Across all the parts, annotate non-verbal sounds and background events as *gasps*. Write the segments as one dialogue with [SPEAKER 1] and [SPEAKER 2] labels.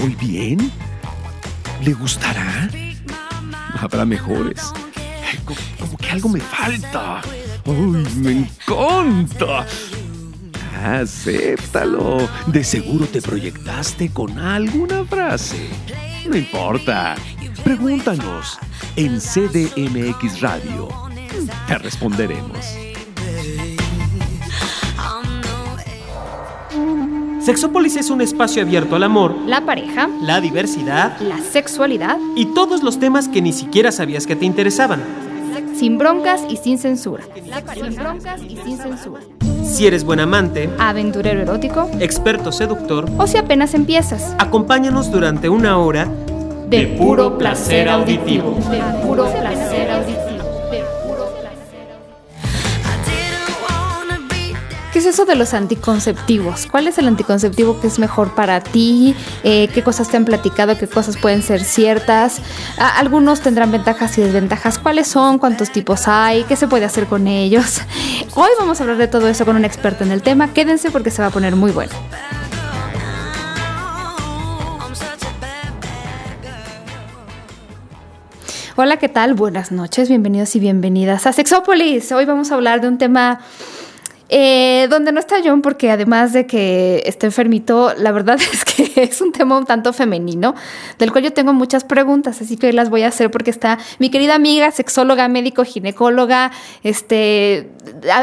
[SPEAKER 1] voy bien? ¿Le gustará? Habrá mejores. Como, que algo me falta. ¡Uy, me encanta! Acéptalo. De seguro te proyectaste con alguna frase. No importa. Pregúntanos en CDMX Radio. Te responderemos.
[SPEAKER 2] Sexópolis es un espacio abierto al amor,
[SPEAKER 3] la pareja,
[SPEAKER 2] la diversidad,
[SPEAKER 3] la sexualidad
[SPEAKER 2] y todos los temas que ni siquiera sabías que te interesaban.
[SPEAKER 3] Sin broncas y sin censura. Sin broncas y sin censura.
[SPEAKER 2] Si eres buen amante,
[SPEAKER 3] aventurero erótico,
[SPEAKER 2] experto seductor
[SPEAKER 3] o si apenas empiezas,
[SPEAKER 2] acompáñanos durante una hora
[SPEAKER 3] de, puro placer auditivo. De puro placer ¿Qué es eso de los anticonceptivos? ¿Cuál es el anticonceptivo que es mejor para ti? Eh, ¿Qué cosas te han platicado? ¿Qué cosas pueden ser ciertas? algunos tendrán ventajas y desventajas. ¿Cuáles son? ¿Cuántos tipos hay? ¿Qué se puede hacer con ellos? *laughs* Hoy vamos a hablar de todo eso con un experto en el tema. Quédense porque se va a poner muy bueno. Hola, ¿qué tal? Buenas noches, bienvenidos y bienvenidas a Sexópolis. Hoy vamos a hablar de un tema eh, donde no está John, porque además de que está enfermito, la verdad *laughs* es que es un tema un tanto femenino, del cual yo tengo muchas preguntas, así que hoy las voy a hacer porque está mi querida amiga, sexóloga, médico, ginecóloga, este,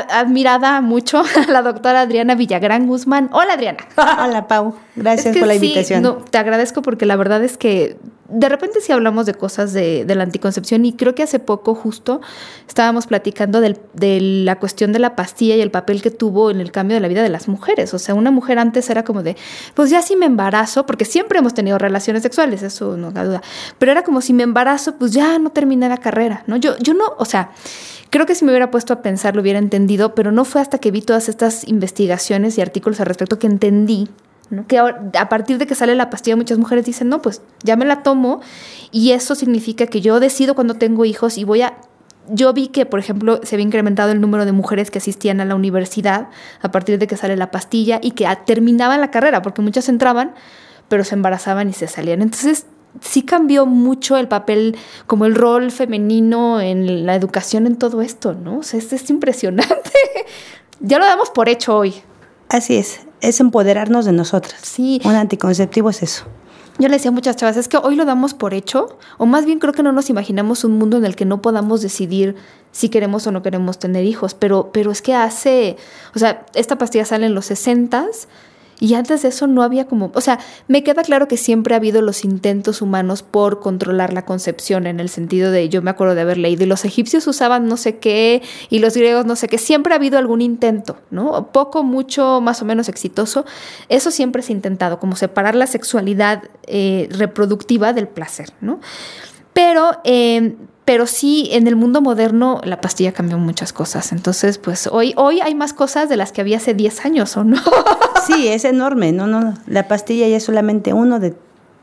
[SPEAKER 3] admirada mucho, *laughs* la doctora Adriana Villagrán Guzmán. Hola Adriana. *laughs*
[SPEAKER 4] Hola Pau, gracias por la invitación.
[SPEAKER 3] no, te agradezco porque la verdad es que de repente sí hablamos de cosas de, la anticoncepción y creo que hace poco justo estábamos platicando de la cuestión de la pastilla y el papel que tuvo en el cambio de la vida de las mujeres. O sea, una mujer antes era como de, pues ya si me embarazo, porque siempre hemos tenido relaciones sexuales, eso no da duda, pero era como si me embarazo, pues ya no terminé la carrera, ¿no? Yo, yo no, o sea... Creo que si me hubiera puesto a pensar lo hubiera entendido, pero no fue hasta que vi todas estas investigaciones y artículos al respecto que entendí que a partir de que sale la pastilla muchas mujeres dicen, no, pues ya me la tomo y eso significa que yo decido cuando tengo hijos y voy a... Yo vi que, por ejemplo, se había incrementado el número de mujeres que asistían a la universidad a partir de que sale la pastilla y que terminaban la carrera, porque muchas entraban, pero se embarazaban y se salían. Entonces, sí cambió mucho el papel, como el rol femenino en la educación en todo esto, ¿no? O sea, esto es impresionante. *laughs* ya lo damos por hecho hoy.
[SPEAKER 4] Así es, es empoderarnos de nosotras.
[SPEAKER 3] Sí.
[SPEAKER 4] Un anticonceptivo es eso.
[SPEAKER 3] Yo le decía a muchas chavas, es que hoy lo damos por hecho, o más bien creo que no nos imaginamos un mundo en el que no podamos decidir si queremos o no queremos tener hijos, pero, pero es que hace, o sea, esta pastilla sale en los 60 y antes de eso no había como, o sea, me queda claro que siempre ha habido los intentos humanos por controlar la concepción en el sentido de, yo me acuerdo de haber leído, y los egipcios usaban no sé qué y los griegos no sé qué, siempre ha habido algún intento, ¿no? Poco, mucho, más o menos exitoso. Eso siempre se ha intentado, como separar la sexualidad eh, reproductiva del placer, ¿no? Pero, eh, pero sí, en el mundo moderno la pastilla cambió muchas cosas. Entonces, pues hoy, hoy hay más cosas de las que había hace 10 años, ¿o no? *laughs*
[SPEAKER 4] Sí, es enorme. No, no, la pastilla ya es solamente uno de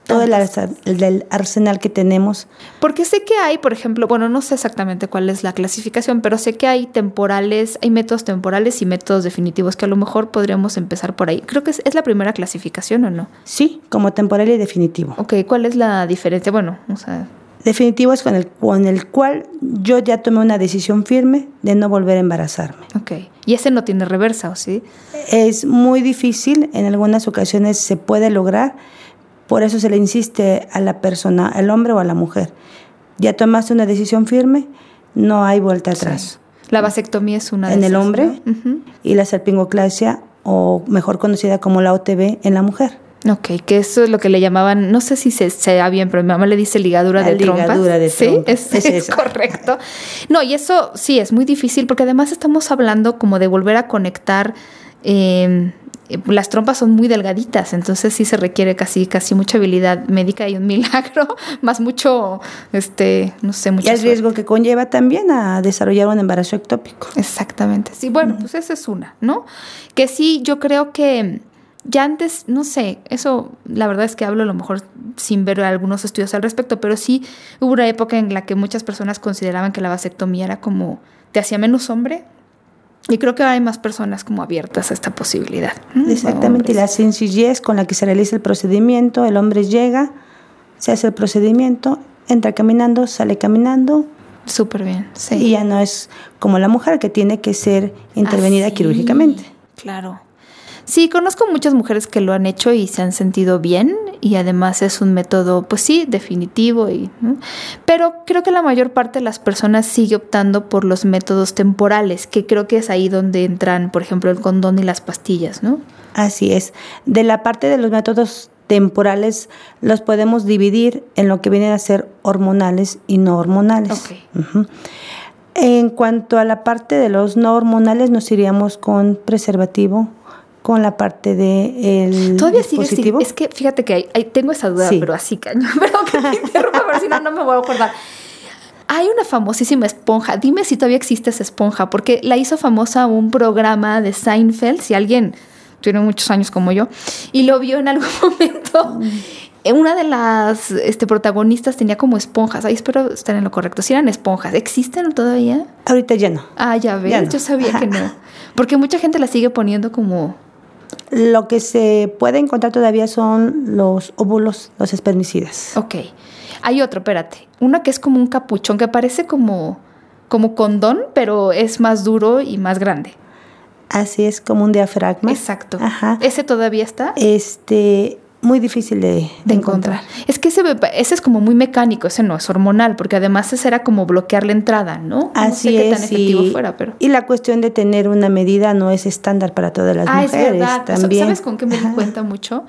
[SPEAKER 4] todo el, del arsenal que tenemos.
[SPEAKER 3] Porque sé que hay, por ejemplo, bueno, no sé exactamente cuál es la clasificación, pero sé que hay temporales, hay métodos temporales y métodos definitivos, que a lo mejor podríamos empezar por ahí. Creo que es, es la primera clasificación, ¿o no?
[SPEAKER 4] Sí, como temporal y definitivo.
[SPEAKER 3] Ok, ¿cuál es la diferencia? Bueno, o sea
[SPEAKER 4] definitivo es con el, con el cual yo ya tomé una decisión firme de no volver a embarazarme.
[SPEAKER 3] Ok. ¿Y ese no tiene reversa o sí?
[SPEAKER 4] Es muy difícil, en algunas ocasiones se puede lograr, por eso se le insiste a la persona, al hombre o a la mujer. Ya tomaste una decisión firme, no hay vuelta atrás.
[SPEAKER 3] La vasectomía es una
[SPEAKER 4] de En el hombre y la salpingoclasia, o mejor conocida como la OTB, en la mujer.
[SPEAKER 3] Ok, que eso es lo que le llamaban, no sé si se sea bien, pero mi mamá le dice ligadura de trompas.
[SPEAKER 4] Ligadura de
[SPEAKER 3] trompas. Sí, es, *laughs* correcto. No, y eso sí es muy difícil porque además estamos hablando como de volver a conectar. Em, las trompas son muy delgaditas, entonces sí se requiere casi, casi mucha habilidad médica y un *laughs* milagro, más mucho, este, no sé, mucho.
[SPEAKER 4] Y el riesgo que conlleva también a desarrollar un embarazo ectópico.
[SPEAKER 3] Exactamente. Sí, bueno, pues esa es una, ¿no? Que sí, yo creo que ya antes, no sé, eso la verdad es que hablo a lo mejor sin ver algunos estudios al respecto, pero sí hubo una época en la que muchas personas consideraban que la vasectomía era como, te hacía menos hombre. Y creo que ahora hay más personas como abiertas a esta posibilidad. ¿no?
[SPEAKER 4] Exactamente, y la sencillez con la que se realiza el procedimiento, el hombre llega, se hace el procedimiento, entra caminando, sale caminando,
[SPEAKER 3] Súper bien, sí.
[SPEAKER 4] y ya no es como la mujer que tiene que ser intervenida
[SPEAKER 3] Ah,
[SPEAKER 4] quirúrgicamente.
[SPEAKER 3] Claro. Sí, conozco muchas mujeres que lo han hecho y se han sentido bien y además es un método, pues sí, definitivo y, ¿no? pero creo que la mayor parte de las personas sigue optando por los métodos temporales, que creo que es ahí donde entran, por ejemplo, el condón y las pastillas, ¿no?
[SPEAKER 4] Así es. De la parte de los métodos temporales los podemos dividir en lo que vienen a ser hormonales y no hormonales.
[SPEAKER 3] Ok.
[SPEAKER 4] Ujú. En cuanto a la parte de los no hormonales, nos iríamos con preservativo, con la parte de el
[SPEAKER 3] Todavía sigue
[SPEAKER 4] dispositivo.
[SPEAKER 3] Es que fíjate que hay- hay- tengo esa duda,
[SPEAKER 4] Sí.
[SPEAKER 3] pero así cañón. *laughs* Pero que te interrumpa, pero si no, no me voy a acordar. Hay una famosísima esponja. Dime si todavía existe esa esponja, porque la hizo famosa un programa de Seinfeld. Si alguien tiene muchos años como yo y lo vio en algún *laughs* momento.
[SPEAKER 4] Mm.
[SPEAKER 3] Una de las este, protagonistas tenía como esponjas. Ahí espero estar en lo correcto. Si eran esponjas, ¿existen todavía?
[SPEAKER 4] Ahorita ya no.
[SPEAKER 3] Ah, ya ves.
[SPEAKER 4] Ya no.
[SPEAKER 3] Yo sabía que *laughs* no. Porque mucha gente la sigue poniendo como
[SPEAKER 4] Lo que se puede encontrar todavía son los óvulos, los espermicidas.
[SPEAKER 3] Ok. Hay otro, espérate. Una que es como un capuchón que parece como, como condón, pero es más duro y más grande.
[SPEAKER 4] Así es como un diafragma.
[SPEAKER 3] Exacto.
[SPEAKER 4] Ajá.
[SPEAKER 3] ¿Ese todavía está?
[SPEAKER 4] Este, muy difícil de,
[SPEAKER 3] de encontrar. Es que ese, ese es como muy mecánico, ese no es hormonal, porque además ese era como bloquear la entrada, ¿no?
[SPEAKER 4] Así
[SPEAKER 3] no sé qué
[SPEAKER 4] es.
[SPEAKER 3] tan efectivo
[SPEAKER 4] y,
[SPEAKER 3] fuera, pero.
[SPEAKER 4] y la cuestión de tener una medida no es estándar para todas las
[SPEAKER 3] ah,
[SPEAKER 4] mujeres.
[SPEAKER 3] es verdad.
[SPEAKER 4] También.
[SPEAKER 3] ¿Sabes con qué me di cuenta mucho?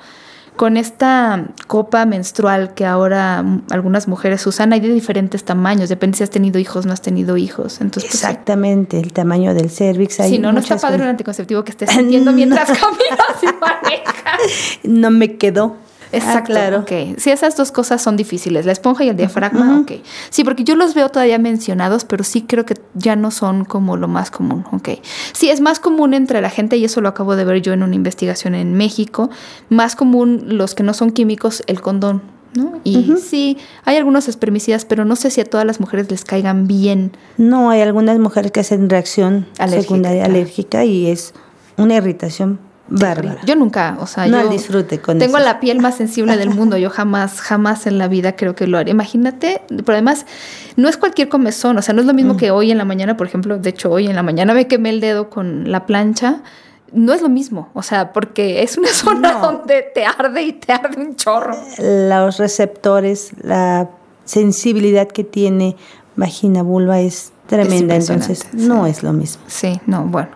[SPEAKER 3] Con esta copa menstrual que ahora algunas mujeres usan, hay de diferentes tamaños, depende si has tenido hijos o no has tenido hijos. Entonces, pues.
[SPEAKER 4] Exactamente, el tamaño del cervix. hay
[SPEAKER 3] Si no, no está padre un anticonceptivo que estés sintiendo *laughs* mientras *laughs* caminas y manejas.
[SPEAKER 4] No me quedó.
[SPEAKER 3] Exacto.
[SPEAKER 4] Ah, claro.
[SPEAKER 3] ok. Sí, esas dos cosas son difíciles, la esponja y el diafragma, ok. Sí, porque yo los veo todavía mencionados, pero sí creo que ya no son como lo más común, ok. Sí, es más común entre la gente, y eso lo acabo de ver yo en una investigación en México, más común los que no son químicos, el condón, ¿no? Y sí, hay algunos espermicidas, pero no sé si a todas las mujeres les caigan bien.
[SPEAKER 4] No, hay algunas mujeres que hacen reacción
[SPEAKER 3] Alérgica,
[SPEAKER 4] secundaria
[SPEAKER 3] claro.
[SPEAKER 4] alérgica y es una irritación bárbara.
[SPEAKER 3] Yo nunca, o sea,
[SPEAKER 4] No
[SPEAKER 3] yo
[SPEAKER 4] disfrute con
[SPEAKER 3] tengo
[SPEAKER 4] eso.
[SPEAKER 3] la piel más sensible del *laughs* mundo. Yo jamás, jamás en la vida creo que lo haré. Imagínate, pero además no es cualquier comezón, o sea, no es lo
[SPEAKER 4] Mm.
[SPEAKER 3] mismo que hoy en la mañana, por ejemplo. De hecho, hoy en la mañana me quemé el dedo con la plancha. No es lo mismo, o sea, porque es una *laughs* zona
[SPEAKER 4] No.
[SPEAKER 3] donde te arde y te arde un chorro.
[SPEAKER 4] Los receptores, la sensibilidad que tiene vagina vulva es tremenda, entonces no
[SPEAKER 3] sí.
[SPEAKER 4] es lo mismo.
[SPEAKER 3] Sí, no, bueno.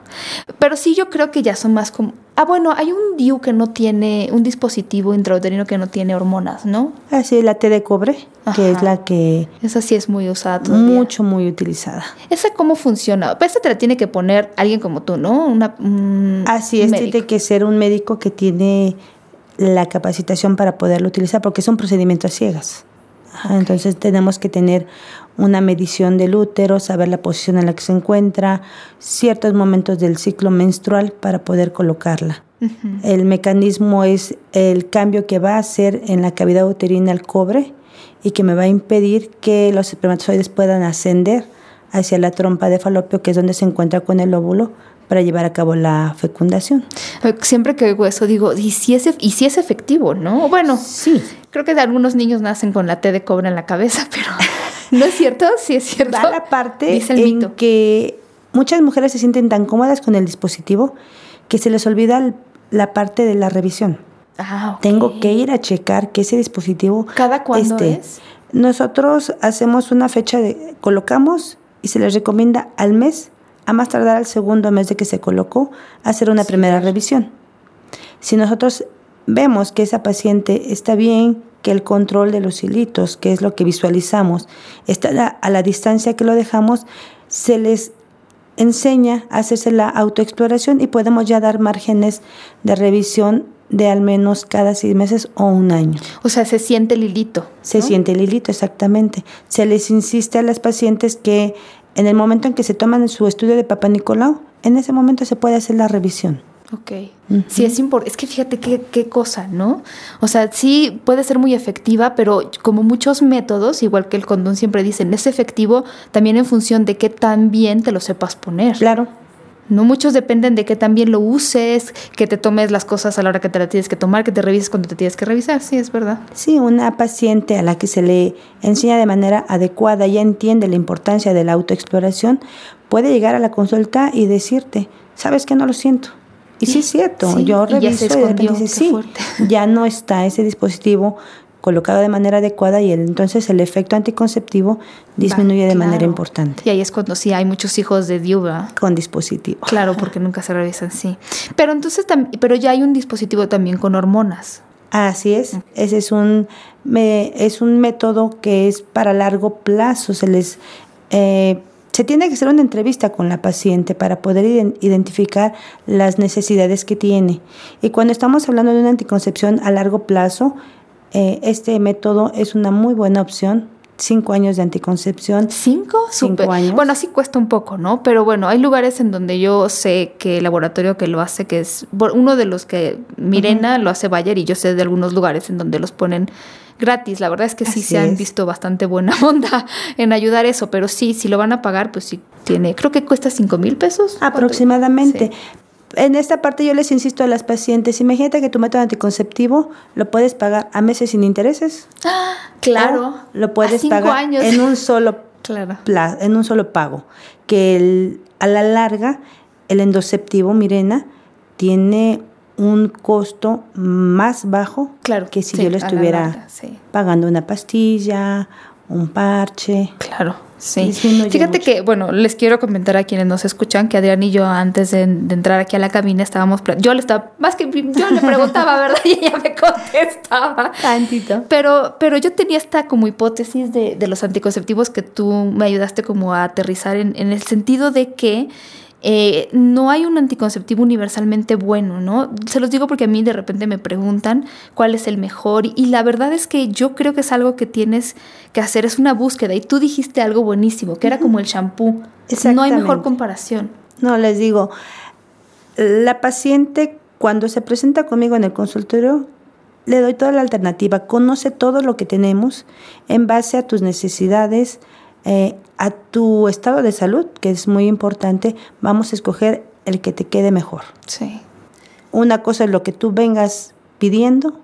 [SPEAKER 3] Pero sí, yo creo que ya son más como. Ah, bueno, hay un DIU que no tiene, un dispositivo intrauterino que no tiene hormonas, ¿no?
[SPEAKER 4] Así es la T de cobre, que es la que
[SPEAKER 3] Esa sí es muy usada todavía.
[SPEAKER 4] mucho, muy utilizada.
[SPEAKER 3] ¿Esa cómo funciona? Pues esa te la tiene que poner alguien como tú, ¿no? Una, un
[SPEAKER 4] Así es,
[SPEAKER 3] médico.
[SPEAKER 4] tiene que ser un médico que tiene la capacitación para poderlo utilizar, porque es un procedimiento a ciegas. Entonces tenemos que tener una medición del útero, saber la posición en la que se encuentra, ciertos momentos del ciclo menstrual para poder colocarla. El mecanismo es el cambio que va a hacer en la cavidad uterina el cobre y que me va a impedir que los espermatozoides puedan ascender hacia la trompa de falopio, que es donde se encuentra con el óvulo, para llevar a cabo la fecundación.
[SPEAKER 3] Siempre que oigo eso digo, ¿y si es, y si es efectivo, no? Bueno,
[SPEAKER 4] Sí.
[SPEAKER 3] creo que algunos niños nacen con la T de cobre en la cabeza, *laughs* pero ¿no es cierto? Sí es cierto.
[SPEAKER 4] Da la parte
[SPEAKER 3] Dice el
[SPEAKER 4] en
[SPEAKER 3] mito.
[SPEAKER 4] que muchas mujeres se sienten tan cómodas con el dispositivo que se les olvida la parte de la revisión.
[SPEAKER 3] Ah.
[SPEAKER 4] Tengo que ir a checar que ese dispositivo...
[SPEAKER 3] ¿Cada cuándo es?
[SPEAKER 4] Nosotros hacemos una fecha de... Colocamos y se les recomienda al mes, a más tardar al segundo mes de que se colocó, hacer una primera revisión. Si nosotros vemos que esa paciente está bien, que el control de los hilitos, que es lo que visualizamos, está a la, distancia que lo dejamos, se les enseña a hacerse la autoexploración y podemos ya dar márgenes de revisión de al menos cada seis meses o un año.
[SPEAKER 3] O sea, se siente el hilito.
[SPEAKER 4] Se
[SPEAKER 3] ¿no?
[SPEAKER 4] siente el hilito, exactamente. Se les insiste a las pacientes que en el momento en que se toman su estudio de Papa Nicolau, en ese momento se puede hacer la revisión.
[SPEAKER 3] Ok. Sí, es importante. Es que fíjate qué, qué cosa, ¿no? O sea, sí puede ser muy efectiva, pero como muchos métodos, igual que el condón siempre dicen, es efectivo también en función de qué tan bien te lo sepas poner.
[SPEAKER 4] Claro.
[SPEAKER 3] No muchos dependen de que también lo uses, que te tomes las cosas a la hora que te las tienes que tomar, que te revises cuando te tienes que revisar. Sí, es verdad.
[SPEAKER 4] Sí, una paciente a la que se le enseña de manera adecuada y entiende la importancia de la autoexploración, puede llegar a la consulta y decirte, ¿sabes que no lo siento? Y sí, es cierto,
[SPEAKER 3] Sí,
[SPEAKER 4] yo
[SPEAKER 3] y ya
[SPEAKER 4] reviso y
[SPEAKER 3] escondió,
[SPEAKER 4] dice, sí,
[SPEAKER 3] fuerte". *laughs*
[SPEAKER 4] ya no está ese dispositivo colocado de manera adecuada y el- entonces el efecto anticonceptivo disminuye de manera importante
[SPEAKER 3] Y ahí es cuando sí hay muchos hijos de diuba.
[SPEAKER 4] con dispositivo.
[SPEAKER 3] Claro, porque *laughs* nunca se revisan, sí. Pero entonces, pero ya hay un dispositivo también con hormonas.
[SPEAKER 4] Así es, ese es un, me- es un método que es para largo plazo. Se les eh, se tiene que hacer una entrevista con la paciente para poder iden- identificar las necesidades que tiene. Y cuando estamos hablando de una anticoncepción a largo plazo, eh, este método es una muy buena opción. Cinco años de anticoncepción.
[SPEAKER 3] ¿Cinco?
[SPEAKER 4] Cinco años.
[SPEAKER 3] Bueno, así cuesta un poco, ¿no? Pero bueno, hay lugares en donde yo sé que el laboratorio que lo hace, que es uno de los que Mirena lo hace Bayer y yo sé de algunos lugares en donde los ponen gratis. La verdad es que sí
[SPEAKER 4] Así
[SPEAKER 3] se han
[SPEAKER 4] es.
[SPEAKER 3] visto bastante buena *laughs* onda en ayudar eso, pero sí, si lo van a pagar, pues sí tiene, creo que cuesta cinco mil pesos.
[SPEAKER 4] Aproximadamente.
[SPEAKER 3] Sí.
[SPEAKER 4] En esta parte yo les insisto a las pacientes, imagínate que tu método anticonceptivo lo puedes pagar a meses sin intereses.
[SPEAKER 3] Claro.
[SPEAKER 4] o Lo puedes pagar
[SPEAKER 3] años.
[SPEAKER 4] en un solo *laughs*
[SPEAKER 3] Claro.
[SPEAKER 4] en un solo pago. Que el- a la larga el endoceptivo Mirena tiene un costo más bajo
[SPEAKER 3] Claro.
[SPEAKER 4] que si
[SPEAKER 3] sí,
[SPEAKER 4] yo le estuviera
[SPEAKER 3] larga, sí.
[SPEAKER 4] pagando una pastilla, un parche.
[SPEAKER 3] Claro, sí. Fíjate
[SPEAKER 4] mucho.
[SPEAKER 3] que, bueno, les quiero comentar a quienes nos escuchan que Adrián y yo antes de, de entrar aquí a la cabina estábamos, yo le estaba, más que yo le preguntaba, ¿verdad? *laughs* Y ella me contestaba.
[SPEAKER 4] Tantito.
[SPEAKER 3] Pero, pero yo tenía esta como hipótesis de, de los anticonceptivos que tú me ayudaste como a aterrizar en, en el sentido de que eh, no hay un anticonceptivo universalmente bueno, ¿no? Se los digo porque a mí de repente me preguntan cuál es el mejor y la verdad es que yo creo que es algo que tienes que hacer, es una búsqueda y tú dijiste algo buenísimo, que era como el shampoo. No hay mejor comparación.
[SPEAKER 4] No, les digo, la paciente cuando se presenta conmigo en el consultorio, le doy toda la alternativa, conoce todo lo que tenemos en base a tus necesidades, eh, a tu estado de salud, que es muy importante, vamos a escoger el que te quede mejor.
[SPEAKER 3] Sí.
[SPEAKER 4] Una cosa es lo que tú vengas pidiendo,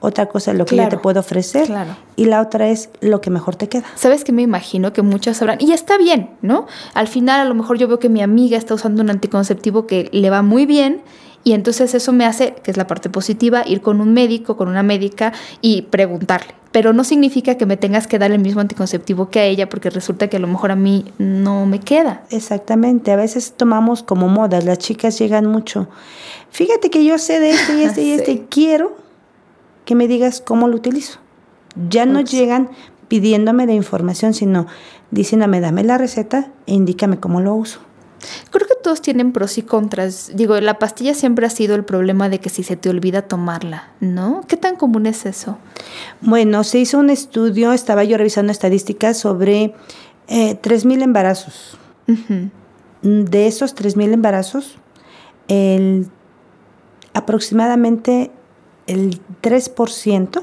[SPEAKER 4] otra cosa es lo que yo
[SPEAKER 3] Claro,
[SPEAKER 4] te puedo ofrecer
[SPEAKER 3] claro.
[SPEAKER 4] y la otra es lo que mejor te queda.
[SPEAKER 3] ¿Sabes que me imagino que muchas sabrán? Y está bien, ¿no? Al final a lo mejor yo veo que mi amiga está usando un anticonceptivo que le va muy bien y entonces eso me hace, que es la parte positiva, ir con un médico, con una médica y preguntarle. Pero no significa que me tengas que dar el mismo anticonceptivo que a ella porque resulta que a lo mejor a mí no me queda.
[SPEAKER 4] Exactamente, a veces tomamos como modas, las chicas llegan mucho. Fíjate que yo sé de este y este y *laughs* este, quiero que me digas cómo lo utilizo. Ya no
[SPEAKER 3] Ups.
[SPEAKER 4] llegan pidiéndome la información, sino diciéndome, dame la receta e indícame cómo lo uso.
[SPEAKER 3] Creo que todos tienen pros y contras. Digo, la pastilla siempre ha sido el problema de que si se te olvida tomarla, ¿no? ¿Qué tan común es eso?
[SPEAKER 4] Bueno, se hizo un estudio, estaba yo revisando estadísticas sobre eh, 3.000 embarazos. De esos 3.000 embarazos, el, aproximadamente el 3%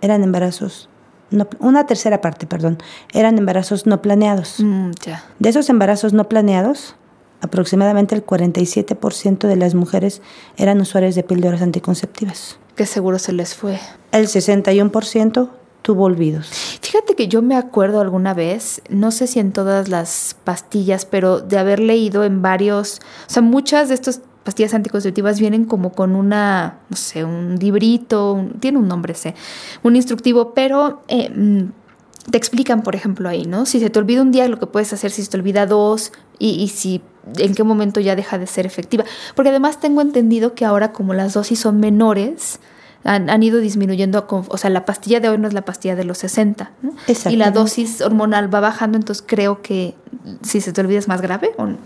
[SPEAKER 4] eran embarazos, no, una tercera parte, perdón, eran embarazos no planeados.
[SPEAKER 3] Mm.
[SPEAKER 4] De esos embarazos no planeados, aproximadamente el 47% de las mujeres eran usuarias de píldoras anticonceptivas.
[SPEAKER 3] Que seguro se les fue.
[SPEAKER 4] El 61% tuvo olvidos.
[SPEAKER 3] Fíjate que yo me acuerdo alguna vez, no sé si en todas las pastillas, pero de haber leído en varios, o sea, muchas de estas pastillas anticonceptivas vienen como con una, no sé, un librito, un- tiene un nombre, sé, un instructivo, pero eh, mm, te explican, por ejemplo, ahí, ¿no? Si se te olvida un día, lo que puedes hacer, si se te olvida dos, y, y si en qué momento ya deja de ser efectiva. Porque además tengo entendido que ahora como las dosis son menores, han, han ido disminuyendo, o sea, la pastilla de hoy no es la pastilla de los 60, ¿no? Y la dosis hormonal va bajando, entonces creo que si se te olvida es más grave o no.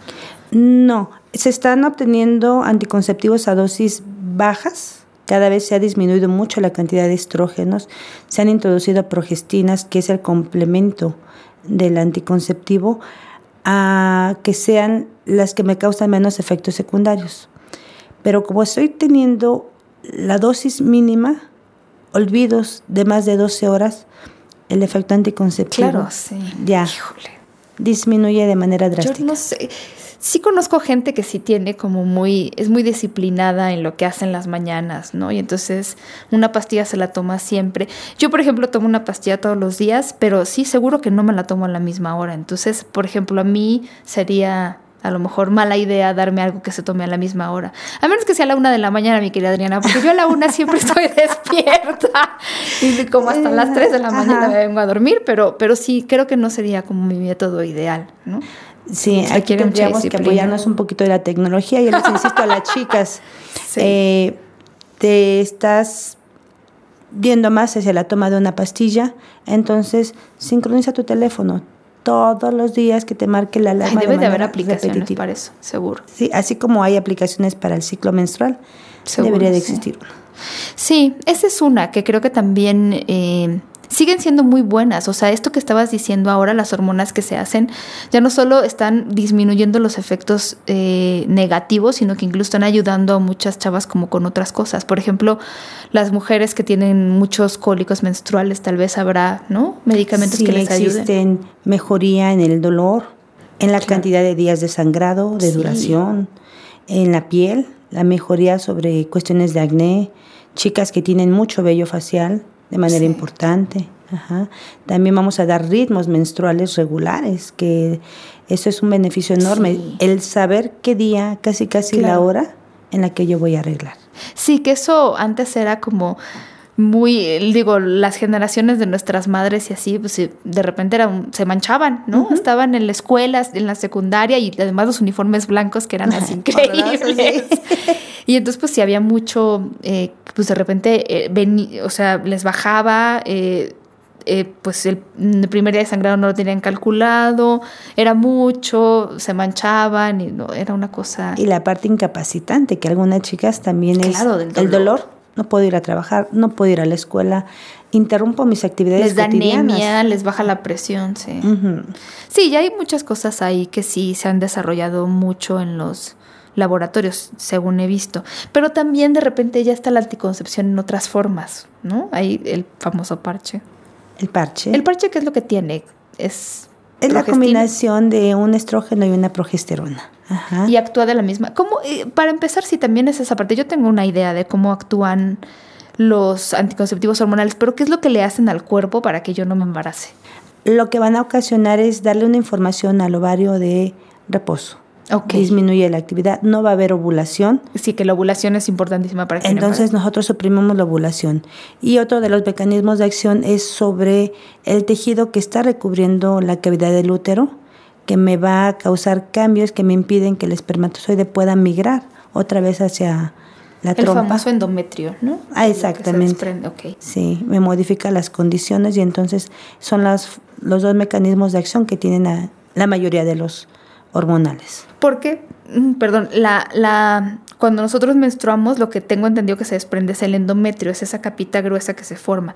[SPEAKER 4] No, se están obteniendo anticonceptivos a dosis bajas. Cada vez se ha disminuido mucho la cantidad de estrógenos. Se han introducido progestinas, que es el complemento del anticonceptivo, a que sean las que me causan menos efectos secundarios. Pero como estoy teniendo la dosis mínima, olvidos de más de 12 horas, el efecto anticonceptivo
[SPEAKER 3] Claro, sí.
[SPEAKER 4] ya
[SPEAKER 3] Híjole.
[SPEAKER 4] disminuye de manera drástica.
[SPEAKER 3] Yo no sé. Sí conozco gente que sí tiene como muy, es muy disciplinada en lo que hace en las mañanas, ¿no? Y entonces una pastilla se la toma siempre. Yo, por ejemplo, tomo una pastilla todos los días, pero sí seguro que no me la tomo a la misma hora. Entonces, por ejemplo, a mí sería a lo mejor mala idea darme algo que se tome a la misma hora. A menos que sea a la una de la mañana, mi querida Adriana, porque yo a la una siempre estoy *laughs* despierta y como hasta las tres de la mañana me vengo a dormir, pero, pero sí, creo que no sería como mi método ideal, ¿no?
[SPEAKER 4] Sí, aquí tendríamos que apoyarnos un poquito de la tecnología. Y les insisto a las *laughs* chicas, eh, te estás viendo más hacia la toma de una pastilla, entonces sincroniza tu teléfono todos los días que te marque la alarma.
[SPEAKER 3] debe de, haber aplicaciones para eso, seguro.
[SPEAKER 4] Sí, así como hay aplicaciones para el ciclo menstrual, debería de existir
[SPEAKER 3] Sí, esa es una que creo que también... Eh, siguen siendo muy buenas. O sea, esto que estabas diciendo ahora, las hormonas que se hacen, ya no solo están disminuyendo los efectos eh, negativos, sino que incluso están ayudando a muchas chavas como con otras cosas. Por ejemplo, las mujeres que tienen muchos cólicos menstruales, tal vez habrá, ¿no? Medicamentos que les ayuden.
[SPEAKER 4] existen mejoría en el dolor, en la cantidad de días de sangrado, de duración, en la piel, la mejoría sobre cuestiones de acné, chicas que tienen mucho vello facial, de manera importante. También vamos a dar ritmos menstruales regulares, que eso es un beneficio enorme. El saber qué día, casi casi la hora en la que yo voy a arreglar.
[SPEAKER 3] Sí, que eso antes era como muy, digo, las generaciones de nuestras madres y así, pues de repente eran, se manchaban, ¿no? Estaban en la escuela, en la secundaria y además los uniformes blancos que eran así *laughs* increíbles. *laughs* y entonces pues si había mucho, eh, pues de repente, eh, o sea, les bajaba, eh, pues el, primer día de sangrado no lo tenían calculado, era mucho, se manchaban y no, era una cosa...
[SPEAKER 4] Y la parte incapacitante, que algunas chicas también es el dolor no puedo ir a trabajar, no puedo ir a la escuela, interrumpo mis actividades
[SPEAKER 3] les da anemia, les baja la presión, sí. Sí, ya hay muchas cosas ahí que sí se han desarrollado mucho en los laboratorios, según he visto. Pero también de repente ya está la anticoncepción en otras formas, ¿no? Hay el famoso parche.
[SPEAKER 4] El parche.
[SPEAKER 3] El parche, ¿qué es lo que tiene? Es
[SPEAKER 4] es la combinación de un estrógeno y una progesterona.
[SPEAKER 3] Y actúa de la misma. ¿Cómo, eh, para empezar, si también es esa parte, yo tengo una idea de cómo actúan los anticonceptivos hormonales, pero ¿qué es lo que le hacen al cuerpo para que yo no me embarace?
[SPEAKER 4] Lo que van a ocasionar es darle una información al ovario de reposo. Disminuye la actividad, no va a haber ovulación.
[SPEAKER 3] Sí, que la ovulación es importantísima para que
[SPEAKER 4] Entonces nosotros suprimimos la ovulación. Y otro de los mecanismos de acción es sobre el tejido que está recubriendo la cavidad del útero, que me va a causar cambios que me impiden que el espermatozoide pueda migrar otra vez hacia la trompa.
[SPEAKER 3] El famoso endometrio, ¿no?
[SPEAKER 4] Ah, exactamente. Sí, me modifica las condiciones y entonces son las, los dos mecanismos de acción que tienen la mayoría de los hormonales.
[SPEAKER 3] Porque, mm, perdón, la, la, cuando nosotros menstruamos, lo que tengo entendido que se desprende es el endometrio, es esa capita gruesa que se forma.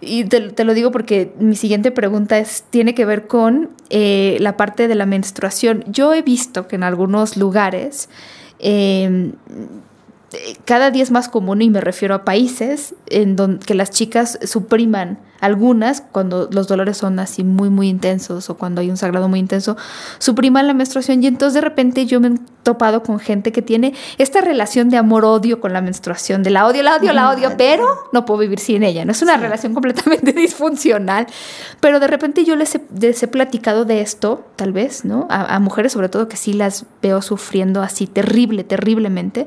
[SPEAKER 3] Y te, lo digo porque mi siguiente pregunta es, tiene que ver con eh, la parte de la menstruación. Yo he visto que en algunos lugares em, cada día es más común, y me refiero a países, en donde que las chicas supriman algunas, cuando los dolores son así muy, muy intensos o cuando hay un sagrado muy intenso, supriman la menstruación. Y entonces de repente yo me he topado con gente que tiene esta relación de amor-odio con la menstruación, de la odio, la odio, la odio, pero no puedo vivir sin ella. No es una relación completamente *laughs* disfuncional. Pero de repente yo les he, platicado de esto, tal vez, ¿no? a mujeres sobre todo que sí las veo sufriendo así terrible, terriblemente.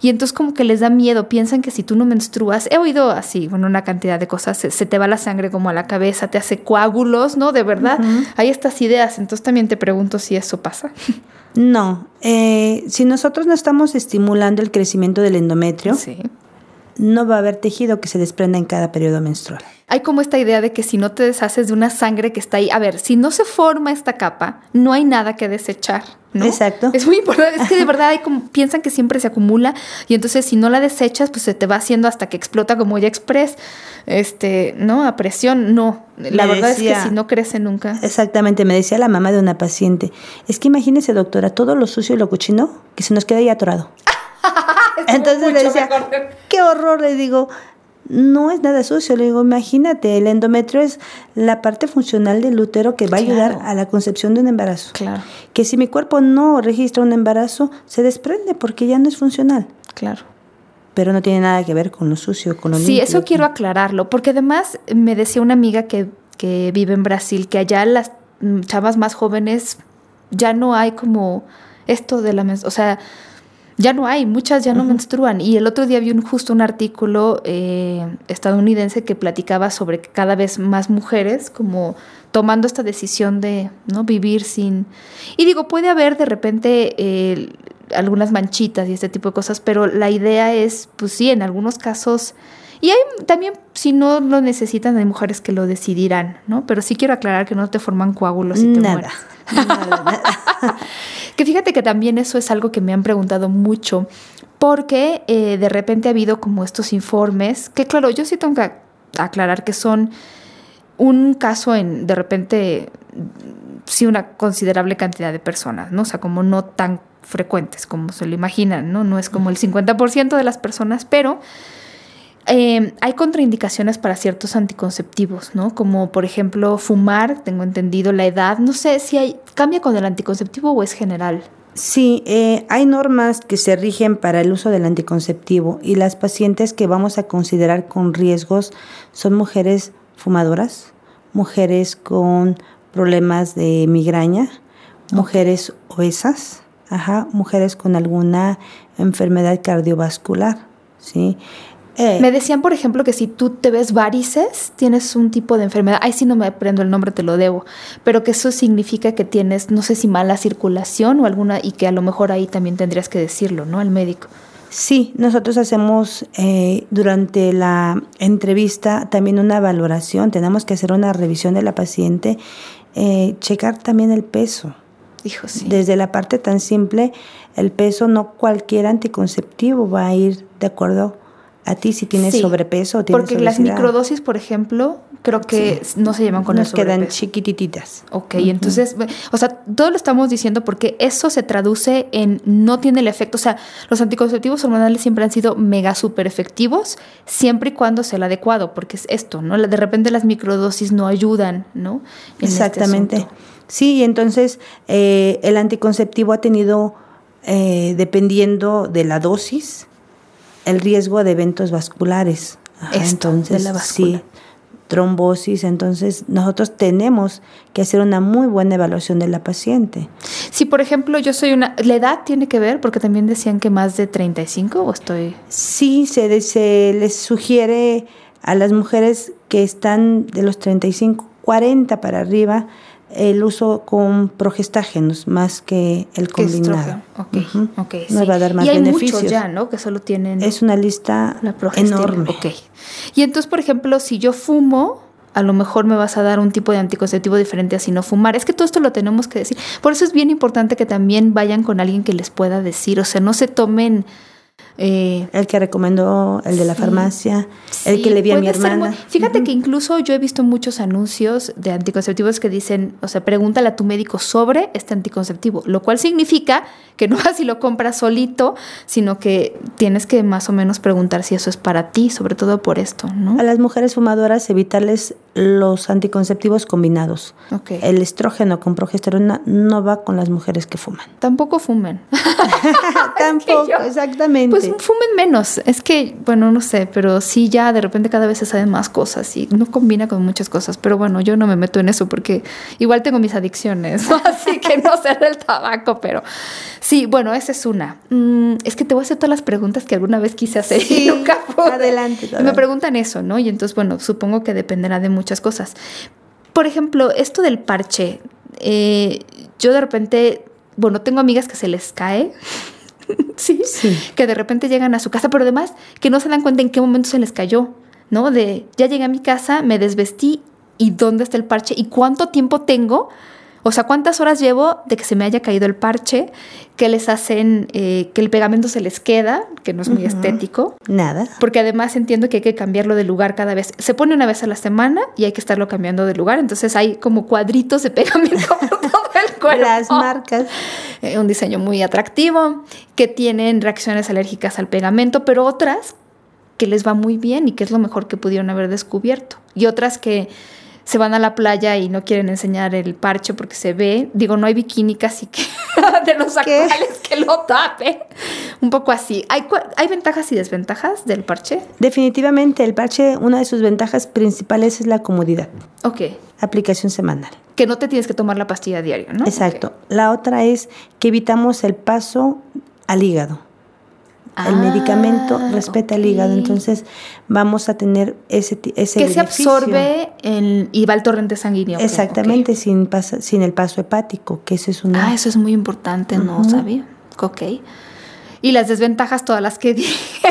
[SPEAKER 3] Y entonces como que les da miedo, piensan que si tú no menstruas, he oído así, bueno, una cantidad de cosas, se, te va la sangre como a la cabeza, te hace coágulos, ¿no? De verdad, hay estas ideas, entonces también te pregunto si eso pasa.
[SPEAKER 4] No, eh, si nosotros no estamos estimulando el crecimiento del endometrio, no va a haber tejido que se desprenda en cada periodo menstrual
[SPEAKER 3] hay como esta idea de que si no te deshaces de una sangre que está ahí, a ver, si no se forma esta capa, no hay nada que desechar. ¿no?
[SPEAKER 4] Exacto.
[SPEAKER 3] Es muy importante, es que de verdad hay como, piensan que siempre se acumula y entonces si no la desechas, pues se te va haciendo hasta que explota como ya express, este, ¿no? A presión, no. La verdad es que si no crece nunca.
[SPEAKER 4] Exactamente, me decía la mamá de una paciente, es que imagínese doctora, todo lo sucio y lo cochino que se nos queda ahí atorado. *laughs* *laughs* entonces le decía, qué horror, le digo, no es nada sucio. Le digo, imagínate, el endometrio es la parte funcional del útero que va a ayudar a la concepción de un embarazo.
[SPEAKER 3] Claro,
[SPEAKER 4] Que si mi cuerpo no registra un embarazo, se desprende porque ya no es funcional.
[SPEAKER 3] claro.
[SPEAKER 4] Pero no tiene nada que ver con lo sucio, con lo
[SPEAKER 3] Sí,
[SPEAKER 4] limpio.
[SPEAKER 3] eso quiero aclararlo, porque además me decía una amiga que, que vive en Brasil que allá las chavas más jóvenes ya no hay como esto de la o sea, ya no hay, muchas ya no menstruan. Y el otro día vi un, justo un artículo eh, estadounidense que platicaba sobre que cada vez más mujeres como tomando esta decisión de no vivir sin... Y digo, puede haber de repente eh, algunas manchitas y este tipo de cosas, pero la idea es, pues sí, en algunos casos... Y hay también, si no lo necesitan, hay mujeres que lo decidirán, ¿no? Pero sí quiero aclarar que no te forman coágulos y te
[SPEAKER 4] Nada.
[SPEAKER 3] mueres.
[SPEAKER 4] Nada, *laughs* nada.
[SPEAKER 3] Que fíjate que también eso es algo que me han preguntado mucho, porque eh, de repente ha habido como estos informes, que claro, yo sí tengo que aclarar que son un caso en, de repente, sí una considerable cantidad de personas, ¿no? O sea, como no tan frecuentes como se lo imaginan, ¿no? No es como el 50% de las personas, pero eh, hay contraindicaciones para ciertos anticonceptivos, ¿no? Como por ejemplo fumar, tengo entendido la edad, no sé si hay, cambia con el anticonceptivo o es general.
[SPEAKER 4] Sí, eh, hay normas que se rigen para el uso del anticonceptivo y las pacientes que vamos a considerar con riesgos son mujeres fumadoras, mujeres con problemas de migraña, mujeres obesas, ajá, mujeres con alguna enfermedad cardiovascular, ¿sí? Eh,
[SPEAKER 3] Me decían, por ejemplo, que si tú te ves varices, tienes un tipo de enfermedad. Ay, sí, no me aprendo el nombre, te lo debo. Pero que eso significa que tienes, no sé si mala circulación o alguna, y que a lo mejor ahí también tendrías que decirlo, ¿no? Al médico.
[SPEAKER 4] Sí, nosotros hacemos eh, durante la entrevista también una valoración, tenemos que hacer una revisión de la paciente, eh, checar también el peso.
[SPEAKER 3] Dijo, sí.
[SPEAKER 4] Desde la parte tan simple, el peso, no cualquier anticonceptivo va a ir de acuerdo a ti si tienes
[SPEAKER 3] Sí,
[SPEAKER 4] sobrepeso o tienes
[SPEAKER 3] Porque las microdosis, por ejemplo, creo que no se llevan con
[SPEAKER 4] Nos
[SPEAKER 3] el
[SPEAKER 4] quedan
[SPEAKER 3] sobrepeso.
[SPEAKER 4] chiquititas.
[SPEAKER 3] Ok, entonces, o sea, todo lo estamos diciendo porque eso se traduce en no tiene el efecto, o sea, los anticonceptivos hormonales siempre han sido mega super efectivos, siempre y cuando sea el adecuado, porque es esto, ¿no? De repente las microdosis no ayudan, ¿no? En este
[SPEAKER 4] Exactamente.
[SPEAKER 3] asunto.
[SPEAKER 4] sí, y entonces eh, el anticonceptivo ha tenido, eh, dependiendo de la dosis, el riesgo de eventos vasculares. Ajá,
[SPEAKER 3] Esto, de la
[SPEAKER 4] sí, trombosis. Entonces, nosotros tenemos que hacer una muy buena evaluación de la paciente.
[SPEAKER 3] Si, por ejemplo, yo soy una... ¿La edad tiene que ver? Porque también decían que más de 35 o estoy...
[SPEAKER 4] Sí, se, se les sugiere a las mujeres que están de los 35, 40 para arriba el uso con progestágenos más que el combinado.
[SPEAKER 3] estrógeno. Ok,
[SPEAKER 4] Ujú.
[SPEAKER 3] ok,
[SPEAKER 4] Nos
[SPEAKER 3] sí.
[SPEAKER 4] va a dar más
[SPEAKER 3] y hay
[SPEAKER 4] beneficios.
[SPEAKER 3] muchos ya, ¿no? Que solo tienen...
[SPEAKER 4] Es una lista
[SPEAKER 3] La
[SPEAKER 4] enorme.
[SPEAKER 3] Y entonces, por ejemplo, si yo fumo, a lo mejor me vas a dar un tipo de anticonceptivo diferente a si no fumar. Es que todo esto lo tenemos que decir. Por eso es bien importante que también vayan con alguien que les pueda decir. O sea, no se tomen. Eh,
[SPEAKER 4] El que recomendó, el de la
[SPEAKER 3] Sí.
[SPEAKER 4] farmacia, el que le vi a mi
[SPEAKER 3] ser
[SPEAKER 4] hermana.
[SPEAKER 3] Fíjate que incluso yo he visto muchos anuncios de anticonceptivos que dicen, o sea, pregúntale a tu médico sobre este anticonceptivo, lo cual significa que no *laughs* vas y lo compras solito, sino que tienes que más o menos preguntar si eso es para ti, sobre todo por esto, ¿no?
[SPEAKER 4] A las mujeres fumadoras evitarles los anticonceptivos combinados. El estrógeno con progesterona no va con las mujeres que fuman.
[SPEAKER 3] Tampoco fumen. *laughs* *laughs*
[SPEAKER 4] Tampoco, exactamente.
[SPEAKER 3] Pues fumen menos. Es que, bueno, no sé, pero sí ya de repente cada vez se saben más cosas y no combina con muchas cosas. Pero bueno, yo no me meto en eso porque igual tengo mis adicciones, ¿no? *laughs* así que no sé del tabaco, pero sí, bueno, esa es una. Mm, es que te voy a hacer todas las preguntas que alguna vez quise hacer
[SPEAKER 4] Sí,
[SPEAKER 3] y nunca pude.
[SPEAKER 4] adelante,
[SPEAKER 3] Y me preguntan eso, ¿no? Y entonces, bueno, supongo que dependerá de muchas cosas. Por ejemplo, esto del parche, eh, yo de repente, bueno, tengo amigas que se les cae. *laughs* sí,
[SPEAKER 4] Sí.
[SPEAKER 3] que de repente llegan a su casa, pero además que no se dan cuenta en qué momento se les cayó, ¿no? De ya llegué a mi casa, me desvestí y dónde está el parche y cuánto tiempo tengo, o sea, cuántas horas llevo de que se me haya caído el parche, que les hacen, eh, que el pegamento se les queda, que no es muy estético.
[SPEAKER 4] Nada.
[SPEAKER 3] Porque además entiendo que hay que cambiarlo de lugar cada vez. Se pone una vez a la semana y hay que estarlo cambiando de lugar. Entonces hay como cuadritos de *laughs* pegamento por todo el cuerpo.
[SPEAKER 4] Las marcas.
[SPEAKER 3] Eh, un diseño muy atractivo, que tienen reacciones alérgicas al pegamento, pero otras que les va muy bien y que es lo mejor que pudieron haber descubierto. Y otras que se van a la playa y no quieren enseñar el parche porque se ve. Digo, no hay bikini casi que *laughs* de los actuales que lo tape. Un poco así. ¿Hay, ¿Hay ventajas y desventajas del parche?
[SPEAKER 4] Definitivamente, el parche, una de sus ventajas principales es la comodidad.
[SPEAKER 3] Ok.
[SPEAKER 4] Aplicación semanal.
[SPEAKER 3] Que no te tienes que tomar la pastilla diario, ¿no?
[SPEAKER 4] Exacto. La otra es que evitamos el paso al hígado el medicamento
[SPEAKER 3] Ah,
[SPEAKER 4] respeta
[SPEAKER 3] ok.
[SPEAKER 4] el hígado, entonces vamos a tener ese, ese
[SPEAKER 3] Que se
[SPEAKER 4] beneficio.
[SPEAKER 3] absorbe en- y va al torrente sanguíneo.
[SPEAKER 4] Exactamente, sin, pasa- sin el paso hepático, que eso es una...
[SPEAKER 3] Ah, eso es muy importante, no sabía. Ok. Y las desventajas, todas las que *laughs* dije.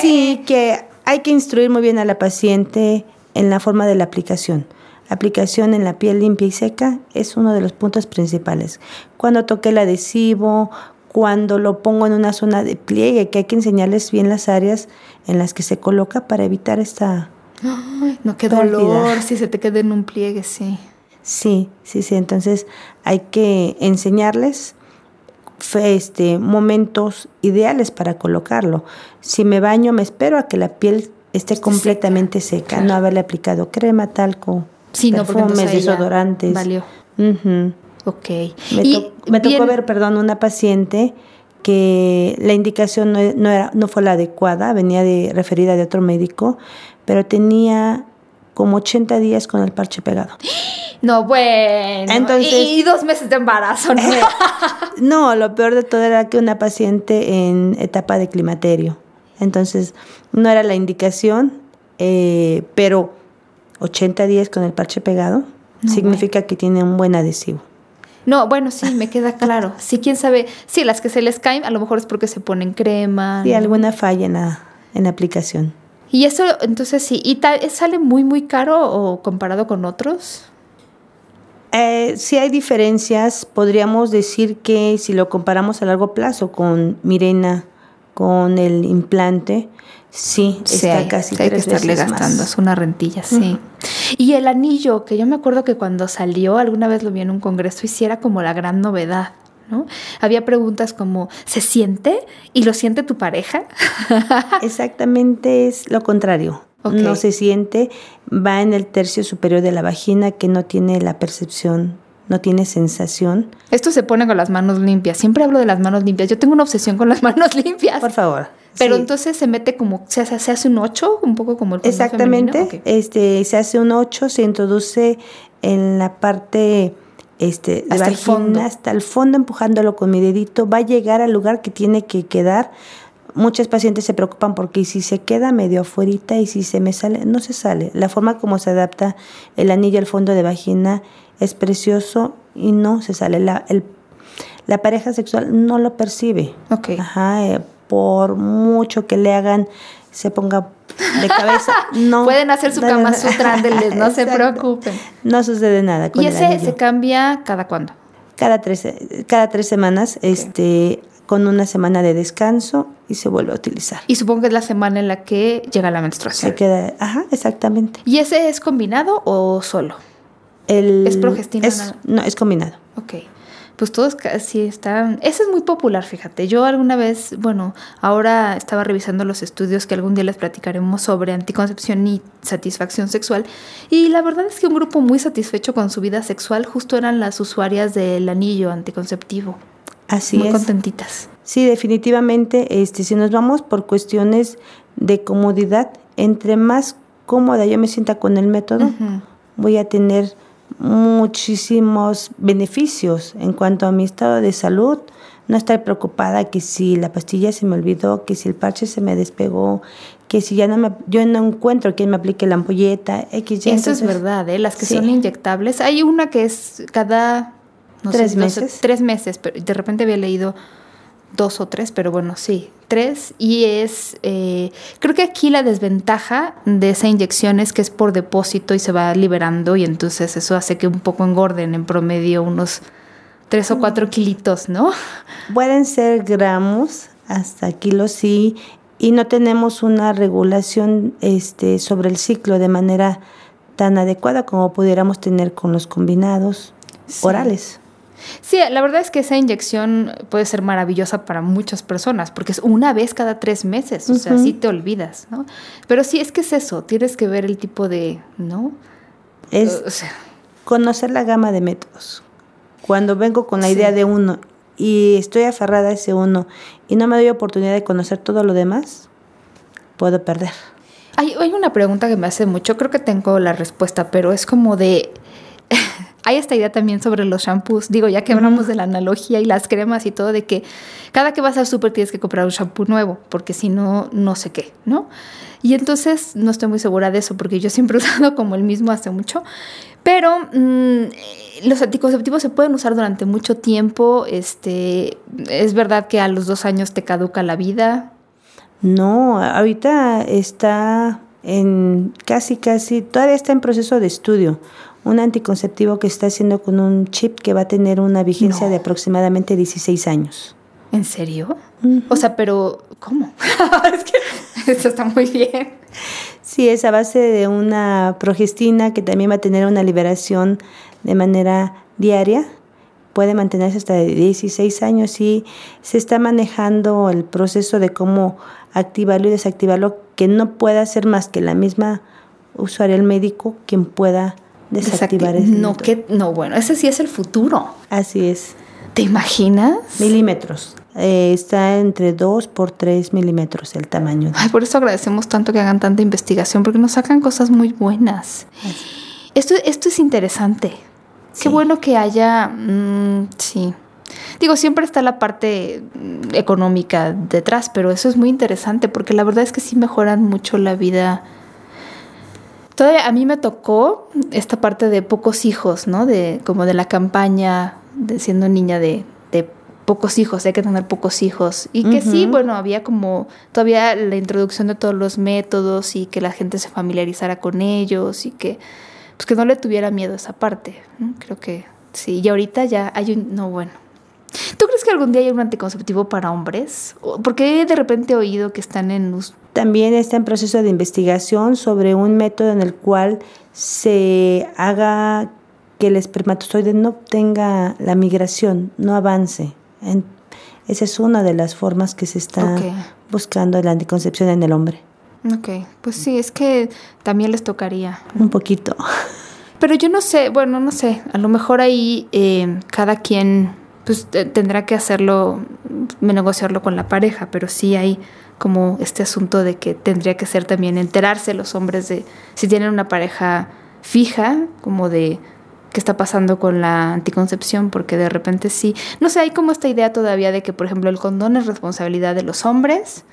[SPEAKER 4] Sí, que hay que instruir muy bien a la paciente en la forma de la aplicación. Aplicación en la piel limpia y seca es uno de los puntos principales. Cuando toque el adhesivo, cuando lo pongo en una zona de pliegue, que hay que enseñarles bien las áreas en las que se coloca para evitar esta...
[SPEAKER 3] Ay, no, qué
[SPEAKER 4] Pérdida.
[SPEAKER 3] dolor si se te queda en un pliegue, sí.
[SPEAKER 4] Sí, sí, sí. Entonces hay que enseñarles este, momentos ideales para colocarlo. Si me baño, me espero a que la piel esté completamente seca,
[SPEAKER 3] claro.
[SPEAKER 4] no haberle aplicado crema, talco,
[SPEAKER 3] Sí, no, porque
[SPEAKER 4] perfumes,
[SPEAKER 3] ahí ya
[SPEAKER 4] desodorantes.
[SPEAKER 3] valió.
[SPEAKER 4] Ujú.
[SPEAKER 3] Ok.
[SPEAKER 4] Me,
[SPEAKER 3] Y
[SPEAKER 4] to- me tocó
[SPEAKER 3] bien-
[SPEAKER 4] ver, perdón, una paciente que la indicación no, no era, no fue la adecuada, venía de, referida de otro médico, pero tenía como 80 días con el parche pegado. *gasps*
[SPEAKER 3] No, bueno.
[SPEAKER 4] Entonces-
[SPEAKER 3] y, y dos meses de embarazo, ¿no? *laughs*
[SPEAKER 4] No, lo peor de todo era que una paciente en etapa de climaterio. Entonces, no era indicación, eh, pero 80 días con el parche pegado significa que tiene un buen adhesivo.
[SPEAKER 3] No, bueno, sí, me queda claro. *laughs* Sí, quién sabe. Sí, las que se les caen, a lo mejor es porque se ponen crema.
[SPEAKER 4] Y
[SPEAKER 3] ¿no?
[SPEAKER 4] alguna falla en la, en la aplicación.
[SPEAKER 3] Y eso, entonces sí. ¿Y ta- sale muy, muy caro o comparado con otros?
[SPEAKER 4] Eh, si hay diferencias, podríamos decir que si lo comparamos a largo plazo con Mirena, con el implante, sí, está
[SPEAKER 3] hay,
[SPEAKER 4] casi
[SPEAKER 3] sí hay que
[SPEAKER 4] tres
[SPEAKER 3] estarle
[SPEAKER 4] veces
[SPEAKER 3] gastando,
[SPEAKER 4] más.
[SPEAKER 3] es una rentilla, sí. Y el anillo, que yo me acuerdo que cuando salió, alguna vez lo vi en un congreso, hiciera como la gran novedad, ¿no? Había preguntas como, ¿se siente? ¿Y lo siente tu pareja? *laughs*
[SPEAKER 4] Exactamente es lo contrario. No se siente, va en el tercio superior de la vagina que no tiene la percepción, no tiene sensación.
[SPEAKER 3] Esto se pone con las manos limpias. Siempre hablo de las manos limpias. Yo tengo una obsesión con las *laughs* manos limpias.
[SPEAKER 4] Por favor.
[SPEAKER 3] Pero
[SPEAKER 4] Sí.
[SPEAKER 3] entonces se mete como, se hace, se hace un 8, un poco como el
[SPEAKER 4] Exactamente.
[SPEAKER 3] femenino. Ok.
[SPEAKER 4] Este, se hace un 8, se introduce en la parte este,
[SPEAKER 3] Hasta el fondo.
[SPEAKER 4] hasta el fondo, empujándolo con mi dedito. Va a llegar al lugar que tiene que quedar. Muchas pacientes se preocupan porque ¿y si se queda medio afuerita y si se me sale, no se sale. La forma como se adapta el anillo al fondo de vagina es precioso y no se sale. La, el- la pareja sexual no lo percibe.
[SPEAKER 3] Ok.
[SPEAKER 4] Ajá, eh, por mucho que le hagan, se ponga de cabeza, *laughs* no.
[SPEAKER 3] Pueden hacer su Kama
[SPEAKER 4] no.
[SPEAKER 3] Sutra, no se preocupen.
[SPEAKER 4] No sucede nada con
[SPEAKER 3] ¿Y ese se cambia cada cuándo?
[SPEAKER 4] Cada tres, cada tres semanas, este, con una semana de descanso y se vuelve a utilizar.
[SPEAKER 3] Y supongo que es la semana en la que llega la menstruación.
[SPEAKER 4] Se queda, ajá, exactamente.
[SPEAKER 3] ¿Y ese es combinado o solo?
[SPEAKER 4] El,
[SPEAKER 3] ¿Es progestina
[SPEAKER 4] es- no, es combinado.
[SPEAKER 3] Ok. Pues todos casi están... Ese es muy popular, fíjate. Yo alguna vez, bueno, ahora estaba revisando los estudios que algún día les platicaremos sobre anticoncepción y satisfacción sexual. Y la verdad es que un grupo muy satisfecho con su vida sexual justo eran las usuarias del anillo anticonceptivo.
[SPEAKER 4] Así
[SPEAKER 3] muy
[SPEAKER 4] es.
[SPEAKER 3] contentitas.
[SPEAKER 4] Sí, definitivamente, este, si nos vamos por cuestiones de comodidad, entre más cómoda yo me sienta con el método, voy a tener muchísimos beneficios en cuanto a mi estado de salud. No estar preocupada que si la pastilla se me olvidó, que si el parche se me despegó, que si ya no me, yo no encuentro quien me aplique la ampolleta, X.
[SPEAKER 3] Eso es verdad, ¿eh? Las que
[SPEAKER 4] sí.
[SPEAKER 3] son inyectables. Hay una que es cada... no sé,
[SPEAKER 4] Tres meses.
[SPEAKER 3] tres meses, pero de repente había leído dos o tres, pero bueno, sí, tres. Y es... eh, creo que aquí la desventaja de esa inyección es que es por depósito y se va liberando y entonces eso hace que un poco engorden en promedio unos tres o cuatro kilitos, ¿no?
[SPEAKER 4] Pueden ser gramos hasta kilos, sí, y no tenemos una regulación este, sobre el ciclo de manera tan adecuada como pudiéramos tener con los combinados
[SPEAKER 3] Sí.
[SPEAKER 4] orales.
[SPEAKER 3] Sí, la verdad es que esa inyección puede ser maravillosa para muchas personas, porque es una vez cada tres meses, o sea, sí te olvidas, ¿no? Pero sí, es que es eso, tienes que ver el tipo de, ¿no?
[SPEAKER 4] Es
[SPEAKER 3] O sea,
[SPEAKER 4] conocer la gama de métodos. Cuando vengo con la
[SPEAKER 3] Sí.
[SPEAKER 4] idea de uno y estoy aferrada a ese uno y no me doy oportunidad de conocer todo lo demás, puedo perder.
[SPEAKER 3] Hay, hay una pregunta que me hace mucho, creo que tengo la respuesta, pero es como de... hay esta idea también sobre los shampoos. Digo, ya que hablamos de la analogía y las cremas y todo, de que cada que vas al súper tienes que comprar un shampoo nuevo, porque si no, no sé qué, ¿no? Y entonces no estoy muy segura de eso, porque yo siempre he *laughs* usado como el mismo hace mucho. Pero mm, los anticonceptivos se pueden usar durante mucho tiempo. Este, es verdad que a los dos años te caduca la vida.
[SPEAKER 4] No, ahorita está en casi, casi, todavía está en proceso de estudio. Un anticonceptivo que está haciendo con un chip que va a tener una vigencia
[SPEAKER 3] No.
[SPEAKER 4] de aproximadamente 16 años.
[SPEAKER 3] ¿En serio? O sea, pero ¿cómo? *laughs* es que eso está muy bien.
[SPEAKER 4] Sí, es a base de una progestina que también va a tener una liberación de manera diaria. Puede mantenerse hasta de 16 años y se está manejando el proceso de cómo activarlo y desactivarlo, que no pueda ser más que la misma usuaria, el médico, quien pueda desactivar
[SPEAKER 3] Desacti-
[SPEAKER 4] ese
[SPEAKER 3] no, que, no, bueno, ese sí es el futuro.
[SPEAKER 4] Así es.
[SPEAKER 3] ¿Te imaginas?
[SPEAKER 4] Milímetros. Eh, está entre 2 por 3 milímetros el tamaño.
[SPEAKER 3] Ay, por eso agradecemos tanto que hagan tanta investigación, porque nos sacan cosas muy buenas. Esto, esto es interesante.
[SPEAKER 4] Sí.
[SPEAKER 3] Qué bueno que haya, mm, sí. Digo, siempre está la parte mm, económica detrás, pero eso es muy interesante porque la verdad es que sí mejoran mucho la vida. Todavía a mí me tocó esta parte de pocos hijos, ¿no? De como de la campaña de siendo niña de, de pocos hijos, hay que tener pocos hijos. Y que sí, bueno, había como todavía la introducción de todos los métodos y que la gente se familiarizara con ellos y que pues que no le tuviera miedo a esa parte. ¿no? Creo que sí. Y ahorita ya hay un no bueno. ¿Tú crees que algún día hay un anticonceptivo para hombres? Porque de repente he oído que están en
[SPEAKER 4] También está en proceso de investigación sobre un método en el cual se haga que el espermatozoide no tenga la migración, no avance. En- esa es una de las formas que se está
[SPEAKER 3] Ok.
[SPEAKER 4] buscando la anticoncepción en el hombre.
[SPEAKER 3] Ok, pues sí, es que también les tocaría.
[SPEAKER 4] Un poquito.
[SPEAKER 3] Pero yo no sé, bueno, no sé, a lo mejor ahí eh, cada quien pues te- tendrá que hacerlo, negociarlo con la pareja, pero sí hay como este asunto de que tendría que ser también enterarse los hombres de si tienen una pareja fija, como de qué está pasando con la anticoncepción, porque de repente sí, no sé, hay como esta idea todavía de que, por ejemplo, el condón es responsabilidad de los hombres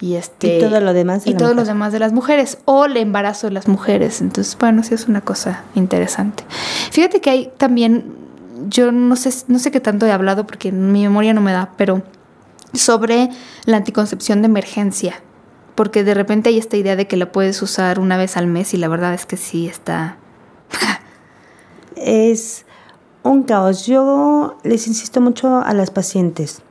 [SPEAKER 3] y este
[SPEAKER 4] Y todo lo demás de
[SPEAKER 3] y todos los demás de las mujeres o el embarazo de las mujeres. Entonces, bueno, sí es una cosa interesante. Fíjate que hay también, yo no sé, no sé qué tanto he hablado porque mi memoria no me da, pero sobre la anticoncepción de emergencia. Porque de repente hay esta idea de que la puedes usar una vez al mes y la verdad es que sí está. *laughs*
[SPEAKER 4] Es un caos. Yo les insisto mucho a las pacientes.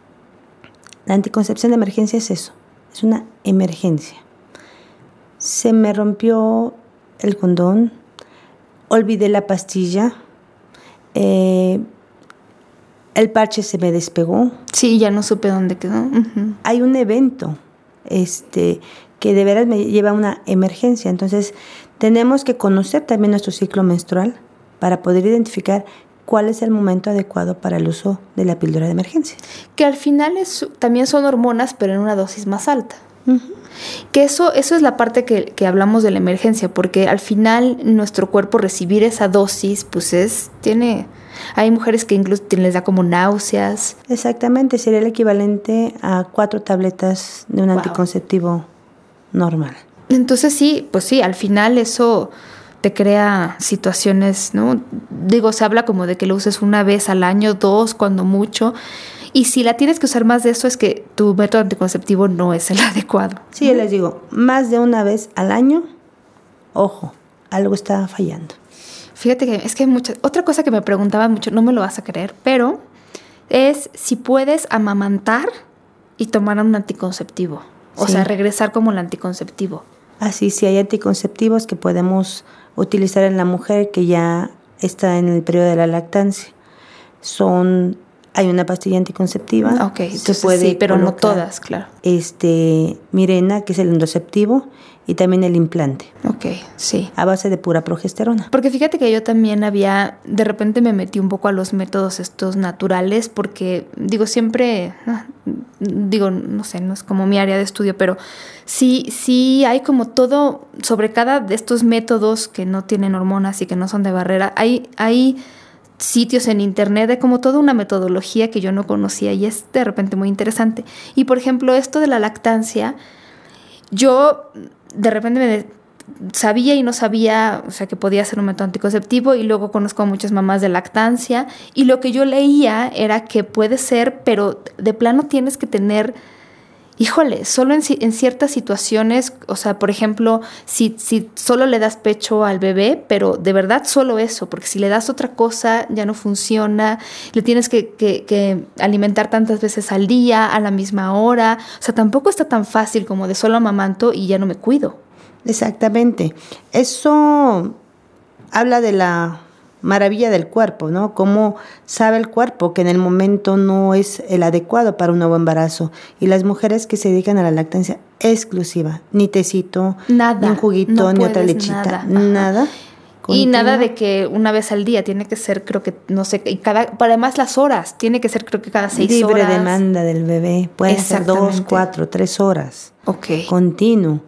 [SPEAKER 4] La anticoncepción de emergencia es eso, es una emergencia. Se me rompió el condón, olvidé la pastilla, eh, el parche se me despegó.
[SPEAKER 3] Sí, ya no supe dónde quedó.
[SPEAKER 4] Hay un evento este, que de veras me lleva a una emergencia. Entonces, tenemos que conocer también nuestro ciclo menstrual para poder identificar cuál es el momento adecuado para el uso de la píldora de emergencia.
[SPEAKER 3] Que al final es, también son hormonas, pero en una dosis más alta. Que eso, eso es la parte que, que hablamos de la emergencia, porque al final nuestro cuerpo recibir esa dosis, pues es, tiene, hay mujeres que incluso les da como náuseas.
[SPEAKER 4] Exactamente, sería el equivalente a cuatro tabletas de un
[SPEAKER 3] Wow.
[SPEAKER 4] anticonceptivo normal.
[SPEAKER 3] Entonces sí, pues sí, al final eso te crea situaciones, ¿no? Digo, se habla como de que lo uses una vez al año, dos, cuando mucho. Y si la tienes que usar más de eso es que tu método anticonceptivo no es el *laughs* adecuado.
[SPEAKER 4] Sí, yo les digo, más de una vez al año, ojo, algo está fallando.
[SPEAKER 3] Fíjate que es que hay muchas. Otra cosa que me preguntaban mucho, no me lo vas a creer, pero es si puedes amamantar y tomar un anticonceptivo. O
[SPEAKER 4] Sí.
[SPEAKER 3] sea, regresar como el anticonceptivo.
[SPEAKER 4] Así, si hay anticonceptivos que podemos utilizar en la mujer que ya está en el periodo de la lactancia. son hay una pastilla anticonceptiva.
[SPEAKER 3] Ok, entonces sí, pero no todas, claro.
[SPEAKER 4] Este, Mirena, que es el endoceptivo, y también el implante.
[SPEAKER 3] Ok, sí.
[SPEAKER 4] A base de pura progesterona.
[SPEAKER 3] Porque fíjate que yo también había, de repente me metí un poco a los métodos estos naturales, porque digo, siempre, ah, digo, no sé, no es como mi área de estudio, pero sí, sí hay como todo, sobre cada de estos métodos que no tienen hormonas y que no son de barrera, hay, hay sitios en internet de como toda una metodología que yo no conocía y es de repente muy interesante. Y por ejemplo, esto de la lactancia, yo de repente me sabía y no sabía, o sea, que podía ser un método anticonceptivo y luego conozco a muchas mamás de lactancia y lo que yo leía era que puede ser, pero de plano tienes que tener híjole, solo en, ciertas situaciones, o sea, por ejemplo, si, si solo le das pecho al bebé, pero de verdad solo eso, porque si le das otra cosa ya no funciona, le tienes que, que, alimentar tantas veces al día, a la misma hora, o sea, tampoco está tan fácil como de solo amamanto y ya no me cuido.
[SPEAKER 4] Exactamente. Eso habla de la maravilla del cuerpo, ¿no? Cómo sabe el cuerpo que en el momento no es el adecuado para un nuevo embarazo. Y las mujeres que se dedican a la lactancia exclusiva, ni tecito,
[SPEAKER 3] nada,
[SPEAKER 4] ni un juguito, ni otra lechita, nada.
[SPEAKER 3] Y nada de que una vez al día, tiene que ser, creo que, no sé, y cada, además las horas, tiene que ser, creo que cada seis
[SPEAKER 4] horas. Libre demanda del bebé, puede ser dos, cuatro, tres horas.
[SPEAKER 3] Ok.
[SPEAKER 4] Continuo.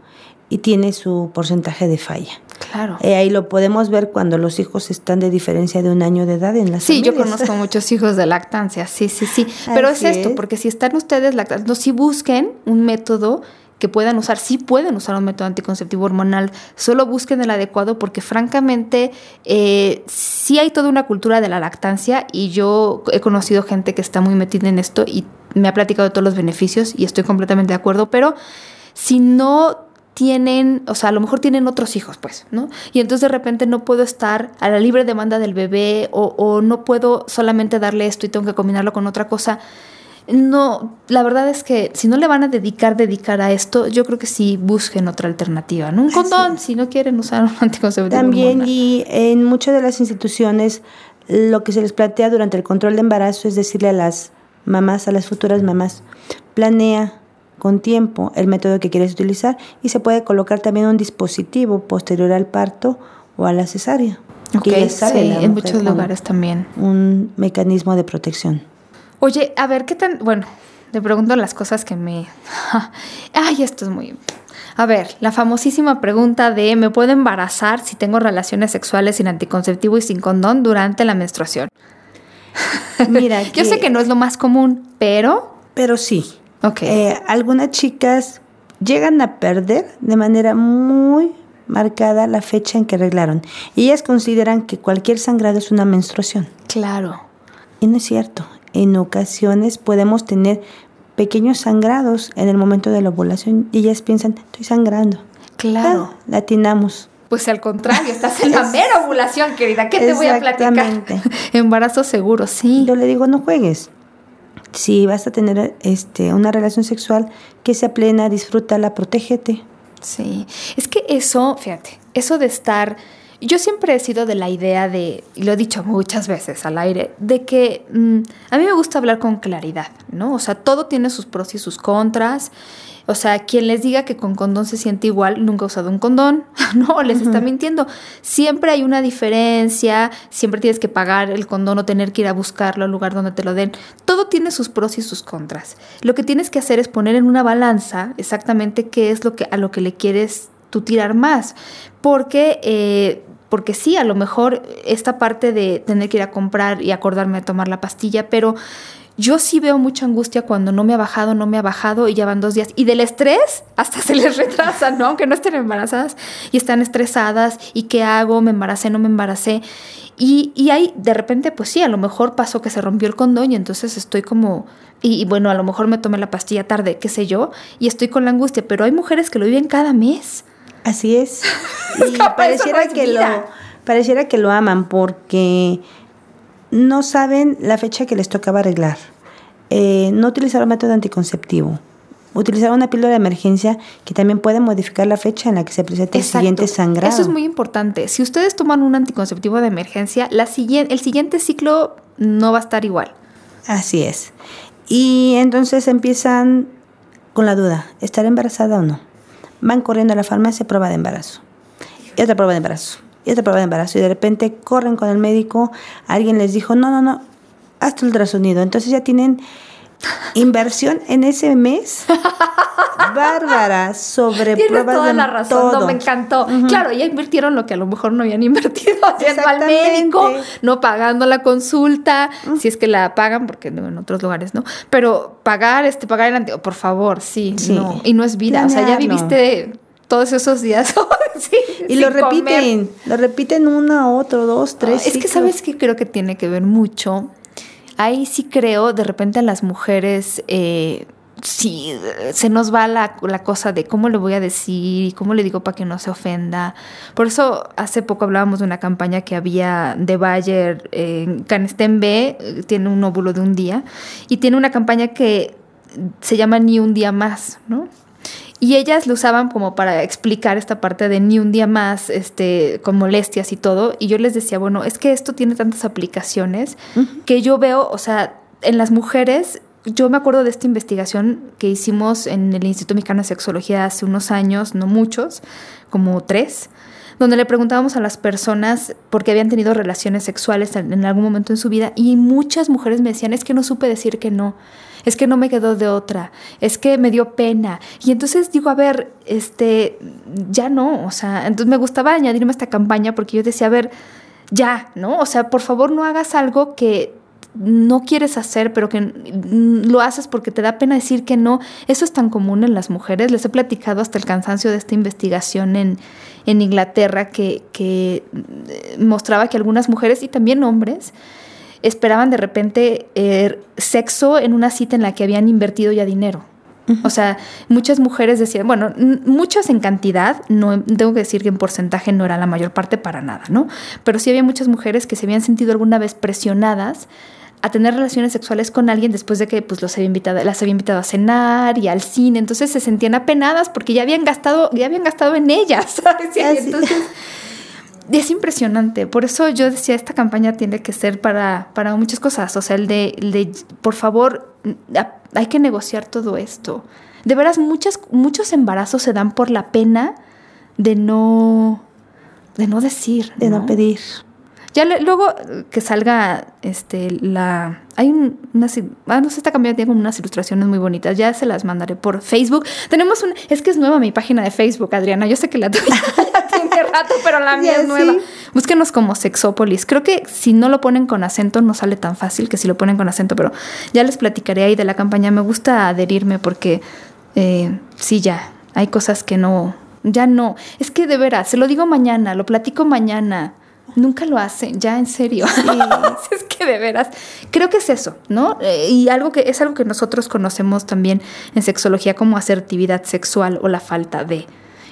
[SPEAKER 4] Y tiene su porcentaje de falla.
[SPEAKER 3] Claro.
[SPEAKER 4] Eh, ahí lo podemos ver cuando los hijos están de diferencia de un año de edad en la
[SPEAKER 3] Sí, yo conozco muchos hijos de lactancia, sí, sí, sí. *laughs* Pero es esto, porque si están ustedes lactando, si busquen un método que puedan usar, sí pueden usar un método anticonceptivo hormonal, solo busquen el adecuado porque francamente eh, sí hay toda una cultura de la lactancia y yo he conocido gente que está muy metida en esto y me ha platicado de todos los beneficios y estoy completamente de acuerdo, pero si no tienen, o sea, a lo mejor tienen otros hijos, pues, ¿no? Y entonces de repente no puedo estar a la libre demanda del bebé o, no puedo solamente darle esto y tengo que combinarlo con otra cosa. No, la verdad es que si no le van a dedicar, dedicar a esto, yo creo que sí busquen otra alternativa, ¿no? Un condón, si no quieren usar un anticonceptivo.
[SPEAKER 4] También, y en muchas de las instituciones, lo que se les plantea durante el control de embarazo es decirle a las mamás, a las futuras mamás, planea con tiempo el método que quieres utilizar y se puede colocar también un dispositivo posterior al parto o a la cesárea.
[SPEAKER 3] que sí, en muchos lugares también.
[SPEAKER 4] Un mecanismo de protección.
[SPEAKER 3] Oye, a ver, ¿qué tan...? Bueno, te pregunto las cosas que me... *laughs* Ay, esto es muy... A ver, la famosísima pregunta de ¿me puedo embarazar si tengo relaciones sexuales sin anticonceptivo y sin condón durante la menstruación? *laughs* Mira, yo sé que no es lo más común, pero...
[SPEAKER 4] Pero sí.
[SPEAKER 3] Okay.
[SPEAKER 4] Eh, algunas chicas llegan a perder de manera muy marcada la fecha en que arreglaron. Y ellas consideran que cualquier sangrado es una menstruación.
[SPEAKER 3] Claro.
[SPEAKER 4] Y no es cierto. En ocasiones podemos tener pequeños sangrados en el momento de la ovulación y ellas piensan, estoy sangrando.
[SPEAKER 3] Claro.
[SPEAKER 4] Ah, latinamos.
[SPEAKER 3] Pues al contrario, estás en la mera ovulación, querida. ¿Qué te voy a platicar? *laughs* Embarazo seguro, sí.
[SPEAKER 4] Yo le digo, no juegues si vas a tener este, una relación sexual que sea plena, disfrútala, protégete.
[SPEAKER 3] Sí, es que eso, fíjate, eso de estar, yo siempre he sido de la idea de, y lo he dicho muchas veces al aire, de que mm, a mí me gusta hablar con claridad, ¿no? O sea, todo tiene sus pros y sus contras o sea, quien les diga que con condón se siente igual, nunca ha usado un condón, *laughs* no, les está mintiendo. Siempre hay una diferencia, siempre tienes que pagar el condón o tener que ir a buscarlo al lugar donde te lo den. Todo tiene sus pros y sus contras. Lo que tienes que hacer es poner en una balanza exactamente qué es lo que a lo que le quieres tú tirar más. Porque eh, porque sí, a lo mejor esta parte de tener que ir a comprar y acordarme de tomar la pastilla, pero yo sí veo mucha angustia cuando no me ha bajado, no me ha bajado y ya van dos días. Y del estrés hasta *laughs* se les retrasa, ¿no? Aunque no estén embarazadas y están estresadas. ¿Y qué hago? ¿Me embaracé? ¿No me embaracé? Y, y ahí de repente, pues sí, a lo mejor pasó que se rompió el condón y entonces estoy como, y, bueno, a lo mejor me tomé la pastilla tarde, qué sé yo, y estoy con la angustia, pero hay mujeres que lo viven cada mes.
[SPEAKER 4] Así es. *laughs* y pareciera, que lo, pareciera que lo aman porque no saben la fecha que les tocaba arreglar. Eh, no utilizaron método anticonceptivo. Utilizaron una píldora de emergencia que también puede modificar la fecha en la que se presenta el siguiente sangrado.
[SPEAKER 3] Eso es muy importante. Si ustedes toman un anticonceptivo de emergencia, la siguiente, el siguiente ciclo no va a estar igual.
[SPEAKER 4] Así es. Y entonces empiezan con la duda, ¿estar embarazada o no? Van corriendo a la farmacia, prueba de embarazo. Y otra prueba de embarazo. Y otra prueba de embarazo. Y de repente corren con el médico, alguien les dijo, no, no, no, hasta el ultrasonido. Entonces ya tienen inversión en ese mes *laughs* bárbara sobre
[SPEAKER 3] Tienes
[SPEAKER 4] pruebas
[SPEAKER 3] toda
[SPEAKER 4] de
[SPEAKER 3] la razón,
[SPEAKER 4] todo.
[SPEAKER 3] no, me encantó. Claro, ya invirtieron lo que a lo mejor no habían *laughs* invertido haciendo al médico, no pagando la consulta, si es que la pagan, porque en otros lugares no, pero pagar, este, pagar el anti, por favor, sí,
[SPEAKER 4] Sí.
[SPEAKER 3] no, y no es vida, o sea, ya viviste todos esos días *laughs* sí,
[SPEAKER 4] Y lo
[SPEAKER 3] comer.
[SPEAKER 4] repiten, lo repiten una, otro, dos, tres.
[SPEAKER 3] es que sabes que creo que tiene que ver mucho. Ahí sí creo, de repente a las mujeres, eh, sí, eh, se nos va la, la cosa de cómo le voy a decir y cómo le digo para que no se ofenda. Por eso hace poco hablábamos de una campaña que había de Bayer en Canestén B, eh, tiene un óvulo de un día, y tiene una campaña que se llama Ni un día más, ¿no? Y ellas lo usaban como para explicar esta parte de ni un día más, este, con molestias y todo. Y yo les decía, bueno, es que esto tiene tantas aplicaciones que yo veo, o sea, en las mujeres, yo me acuerdo de esta investigación que hicimos en el Instituto Mexicano de Sexología hace unos años, no muchos, como tres, donde le preguntábamos a las personas por qué habían tenido relaciones sexuales en algún momento en su vida y muchas mujeres me decían, es que no supe decir que no, es que no me quedó de otra, es que me dio pena. Y entonces digo, a ver, este, ya no, o sea, entonces me gustaba añadirme a esta campaña porque yo decía, a ver, ya, ¿no? O sea, por favor no hagas algo que no quieres hacer, pero que lo haces porque te da pena decir que no. Eso es tan común en las mujeres. Les he platicado hasta el cansancio de esta investigación en, en Inglaterra que, que eh, mostraba que algunas mujeres y también hombres esperaban de repente eh, sexo en una cita en la que habían invertido ya dinero. O sea, muchas mujeres decían, bueno, muchas en cantidad, no tengo que decir que en porcentaje no era la mayor parte para nada, ¿no? Pero sí había muchas mujeres que se habían sentido alguna vez presionadas a tener relaciones sexuales con alguien después de que pues los había invitado, las había invitado a cenar y al cine, entonces se sentían apenadas porque ya habían gastado, ya habían gastado en ellas, *laughs* ¿sabes? Y
[SPEAKER 4] Así.
[SPEAKER 3] entonces es impresionante. Por eso yo decía, esta campaña tiene que ser para, para muchas cosas. O sea, el de, el de, por favor, hay que negociar todo esto. De veras, muchas, muchos embarazos se dan por la pena de no, de no decir.
[SPEAKER 4] De no pedir.
[SPEAKER 3] Ya le- luego que salga este la hay un, una ah, no sé esta campaña tiene como unas ilustraciones muy bonitas ya se las mandaré por Facebook tenemos un es que es nueva mi página de Facebook Adriana yo sé que la tuya *laughs* ya tiene rato pero la mía es nueva
[SPEAKER 4] sí.
[SPEAKER 3] búsquenos como Sexópolis creo que si no lo ponen con acento no sale tan fácil que si lo ponen con acento pero ya les platicaré ahí de la campaña me gusta adherirme porque eh, sí ya hay cosas que no ya no es que de veras se lo digo mañana lo platico mañana Nunca lo hacen, ya en serio. *laughs* es que de veras, creo que es eso, ¿no? Eh, y algo que es algo que nosotros conocemos también en sexología como asertividad sexual o la falta de.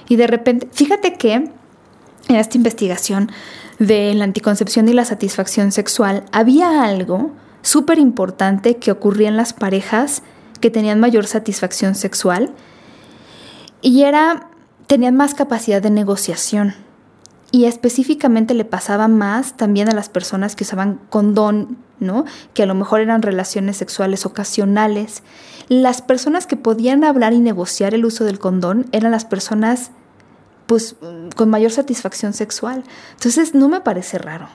[SPEAKER 3] Y de repente, fíjate que en esta investigación de la anticoncepción y la satisfacción sexual había algo súper importante que ocurría en las parejas que tenían mayor satisfacción sexual y era tenían más capacidad de negociación. Y específicamente le pasaba más también a las personas que usaban condón, ¿no? Que a lo mejor eran relaciones sexuales ocasionales. Las personas que podían hablar y negociar el uso del condón eran las personas pues con mayor satisfacción sexual. Entonces no me parece raro.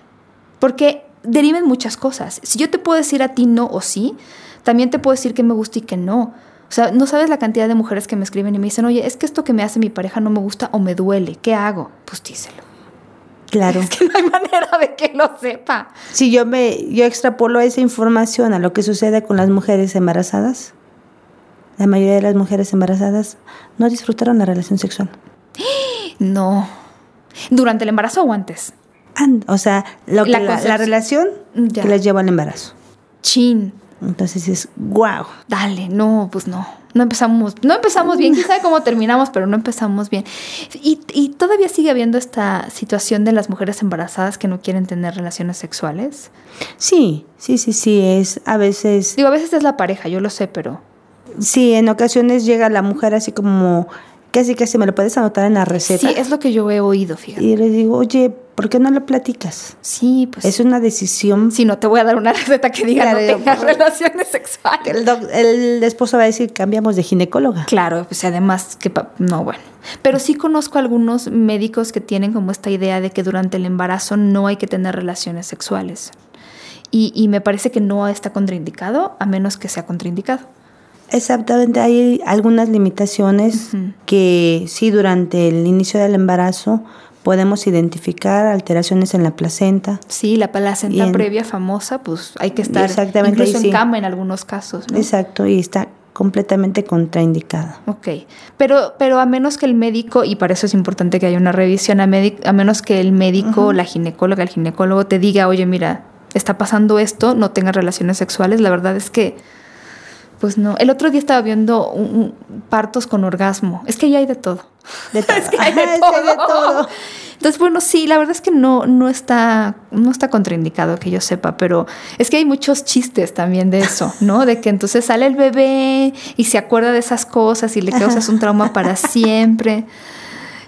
[SPEAKER 3] Porque deriven muchas cosas. Si yo te puedo decir a ti no o sí, también te puedo decir que me gusta y que no. O sea, no sabes la cantidad de mujeres que me escriben y me dicen, oye, es que esto que me hace mi pareja no me gusta o me duele. ¿Qué hago? Pues díselo.
[SPEAKER 4] Claro.
[SPEAKER 3] Es que no hay manera de que lo sepa.
[SPEAKER 4] Si yo me yo extrapolo esa información a lo que sucede con las mujeres embarazadas, la mayoría de las mujeres embarazadas no disfrutaron la relación sexual.
[SPEAKER 3] No. ¿Durante el embarazo o antes?
[SPEAKER 4] And- o sea, lo que
[SPEAKER 3] La
[SPEAKER 4] la, relación
[SPEAKER 3] Ya.
[SPEAKER 4] que les llevó al embarazo.
[SPEAKER 3] Chin.
[SPEAKER 4] Entonces es wow.
[SPEAKER 3] Dale, no, pues no. No empezamos, no empezamos bien, quién sabe cómo terminamos, pero no empezamos bien. Y, y todavía sigue habiendo esta situación de las mujeres embarazadas que no quieren tener relaciones sexuales.
[SPEAKER 4] Sí, sí, sí, sí, es a veces,
[SPEAKER 3] Digo, a veces es la pareja, yo lo sé, pero
[SPEAKER 4] sí, en ocasiones llega la mujer así como casi casi me lo puedes anotar en la receta.
[SPEAKER 3] Sí, es lo que yo he oído, fíjate.
[SPEAKER 4] Y le digo, oye, ¿por qué no lo platicas?
[SPEAKER 3] Sí, pues.
[SPEAKER 4] Es una decisión.
[SPEAKER 3] Si no te voy a dar una *laughs* receta que diga
[SPEAKER 4] Claro,
[SPEAKER 3] no tengas relaciones sexuales.
[SPEAKER 4] El, doc- el esposo va a decir, cambiamos de ginecóloga.
[SPEAKER 3] Claro, pues además que no, bueno. Pero sí conozco algunos médicos que tienen como esta idea de que durante el embarazo no hay que tener relaciones sexuales. Y, y me parece que no está contraindicado a menos que sea contraindicado.
[SPEAKER 4] Exactamente, hay algunas limitaciones que sí durante el inicio del embarazo podemos identificar alteraciones en la placenta.
[SPEAKER 3] Sí, la placenta previa famosa, pues hay que estar
[SPEAKER 4] Exactamente,
[SPEAKER 3] incluso en
[SPEAKER 4] sí.
[SPEAKER 3] cama en algunos casos. ¿no?
[SPEAKER 4] Exacto, y está completamente contraindicada.
[SPEAKER 3] Ok, pero, pero a menos que el médico, y para eso es importante que haya una revisión, a, a menos que el médico, la ginecóloga, el ginecólogo te diga, oye, mira, está pasando esto, no tengas relaciones sexuales, la verdad es que, pues no. El otro día estaba viendo un- un- partos con orgasmo, es que ya hay de todo.
[SPEAKER 4] De *laughs* todo.
[SPEAKER 3] Es que hay
[SPEAKER 4] Ajá, de todo.
[SPEAKER 3] Entonces, bueno, sí, la verdad es que no, no está, no está contraindicado que yo sepa, pero es que hay muchos chistes también de eso, ¿no? De que entonces sale el bebé y se acuerda de esas cosas y le *laughs* causas un trauma para siempre.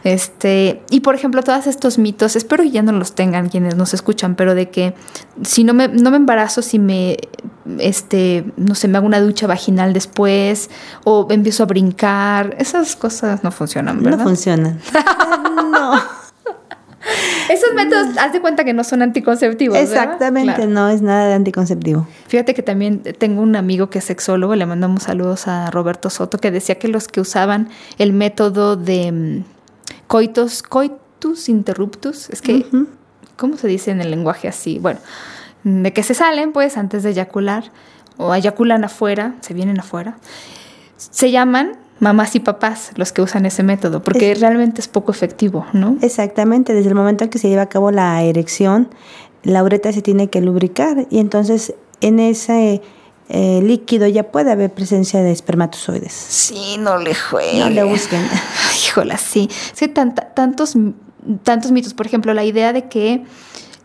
[SPEAKER 3] Este, y por ejemplo, todos estos mitos, espero que ya no los tengan quienes nos escuchan, pero de que si no me, no me embarazo, si me, este, no sé, me hago una ducha vaginal después o empiezo a brincar, esas cosas no funcionan, ¿verdad?
[SPEAKER 4] No funcionan. *laughs* no.
[SPEAKER 3] Esos métodos, haz de cuenta que no son anticonceptivos.
[SPEAKER 4] Exactamente,
[SPEAKER 3] Claro.
[SPEAKER 4] no es nada de anticonceptivo.
[SPEAKER 3] Fíjate que también tengo un amigo que es sexólogo, le mandamos saludos a Roberto Soto, que decía que los que usaban el método de mm, coitus, interruptus, es que. ¿cómo se dice en el lenguaje así? Bueno, de que se salen pues antes de eyacular o eyaculan afuera, se vienen afuera, se llaman mamás y papás los que usan ese método, porque
[SPEAKER 4] Es-
[SPEAKER 3] realmente es poco efectivo, ¿no?
[SPEAKER 4] Exactamente, desde el momento en que se lleva a cabo la erección, la uretra se tiene que lubricar y entonces en ese eh, líquido ya puede haber presencia de espermatozoides.
[SPEAKER 3] Sí, no le jueguen.
[SPEAKER 4] No le busquen. *laughs*
[SPEAKER 3] Híjola, sí. Es que tantos, tantos mitos. Por ejemplo, la idea de que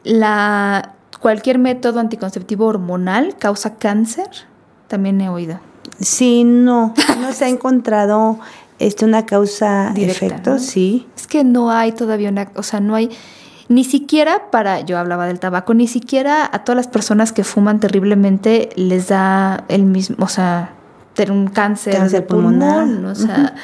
[SPEAKER 3] la, cualquier método anticonceptivo hormonal causa cáncer, también he oído.
[SPEAKER 4] Sí, no, no se ha encontrado este, una causa
[SPEAKER 3] Directa,
[SPEAKER 4] efecto,
[SPEAKER 3] ¿no?
[SPEAKER 4] sí.
[SPEAKER 3] Es que no hay todavía una, o sea, no hay, ni siquiera para, yo hablaba del tabaco, ni siquiera a todas las personas que fuman terriblemente les da el mismo, o sea, tener un cáncer,
[SPEAKER 4] Cáncer
[SPEAKER 3] de pulmón,
[SPEAKER 4] pulmonar.
[SPEAKER 3] o sea,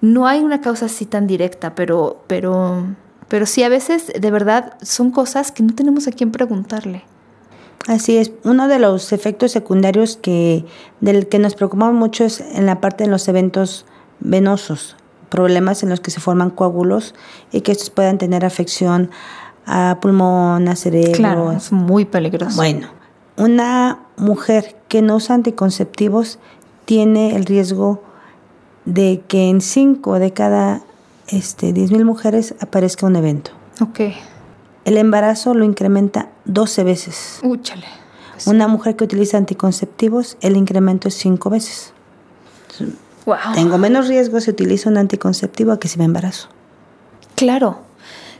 [SPEAKER 3] no hay una causa así tan directa, pero, pero, pero sí a veces de verdad son cosas que no tenemos a quién preguntarle.
[SPEAKER 4] Así es, uno de los efectos secundarios que del que nos preocupamos mucho es en la parte de los eventos venosos, problemas en los que se forman coágulos y que estos puedan tener afección a pulmón, a cerebro.
[SPEAKER 3] Claro, es muy peligroso.
[SPEAKER 4] Bueno, una mujer que no usa anticonceptivos tiene el riesgo de que en 5 de cada este, 10.000 mujeres aparezca un evento.
[SPEAKER 3] Ok,
[SPEAKER 4] El embarazo lo incrementa 12 veces.
[SPEAKER 3] úchale. Pues,
[SPEAKER 4] Una mujer que utiliza anticonceptivos, el incremento es 5 veces.
[SPEAKER 3] Wow.
[SPEAKER 4] Tengo menos riesgo si utilizo un anticonceptivo a que si me embarazo.
[SPEAKER 3] Claro.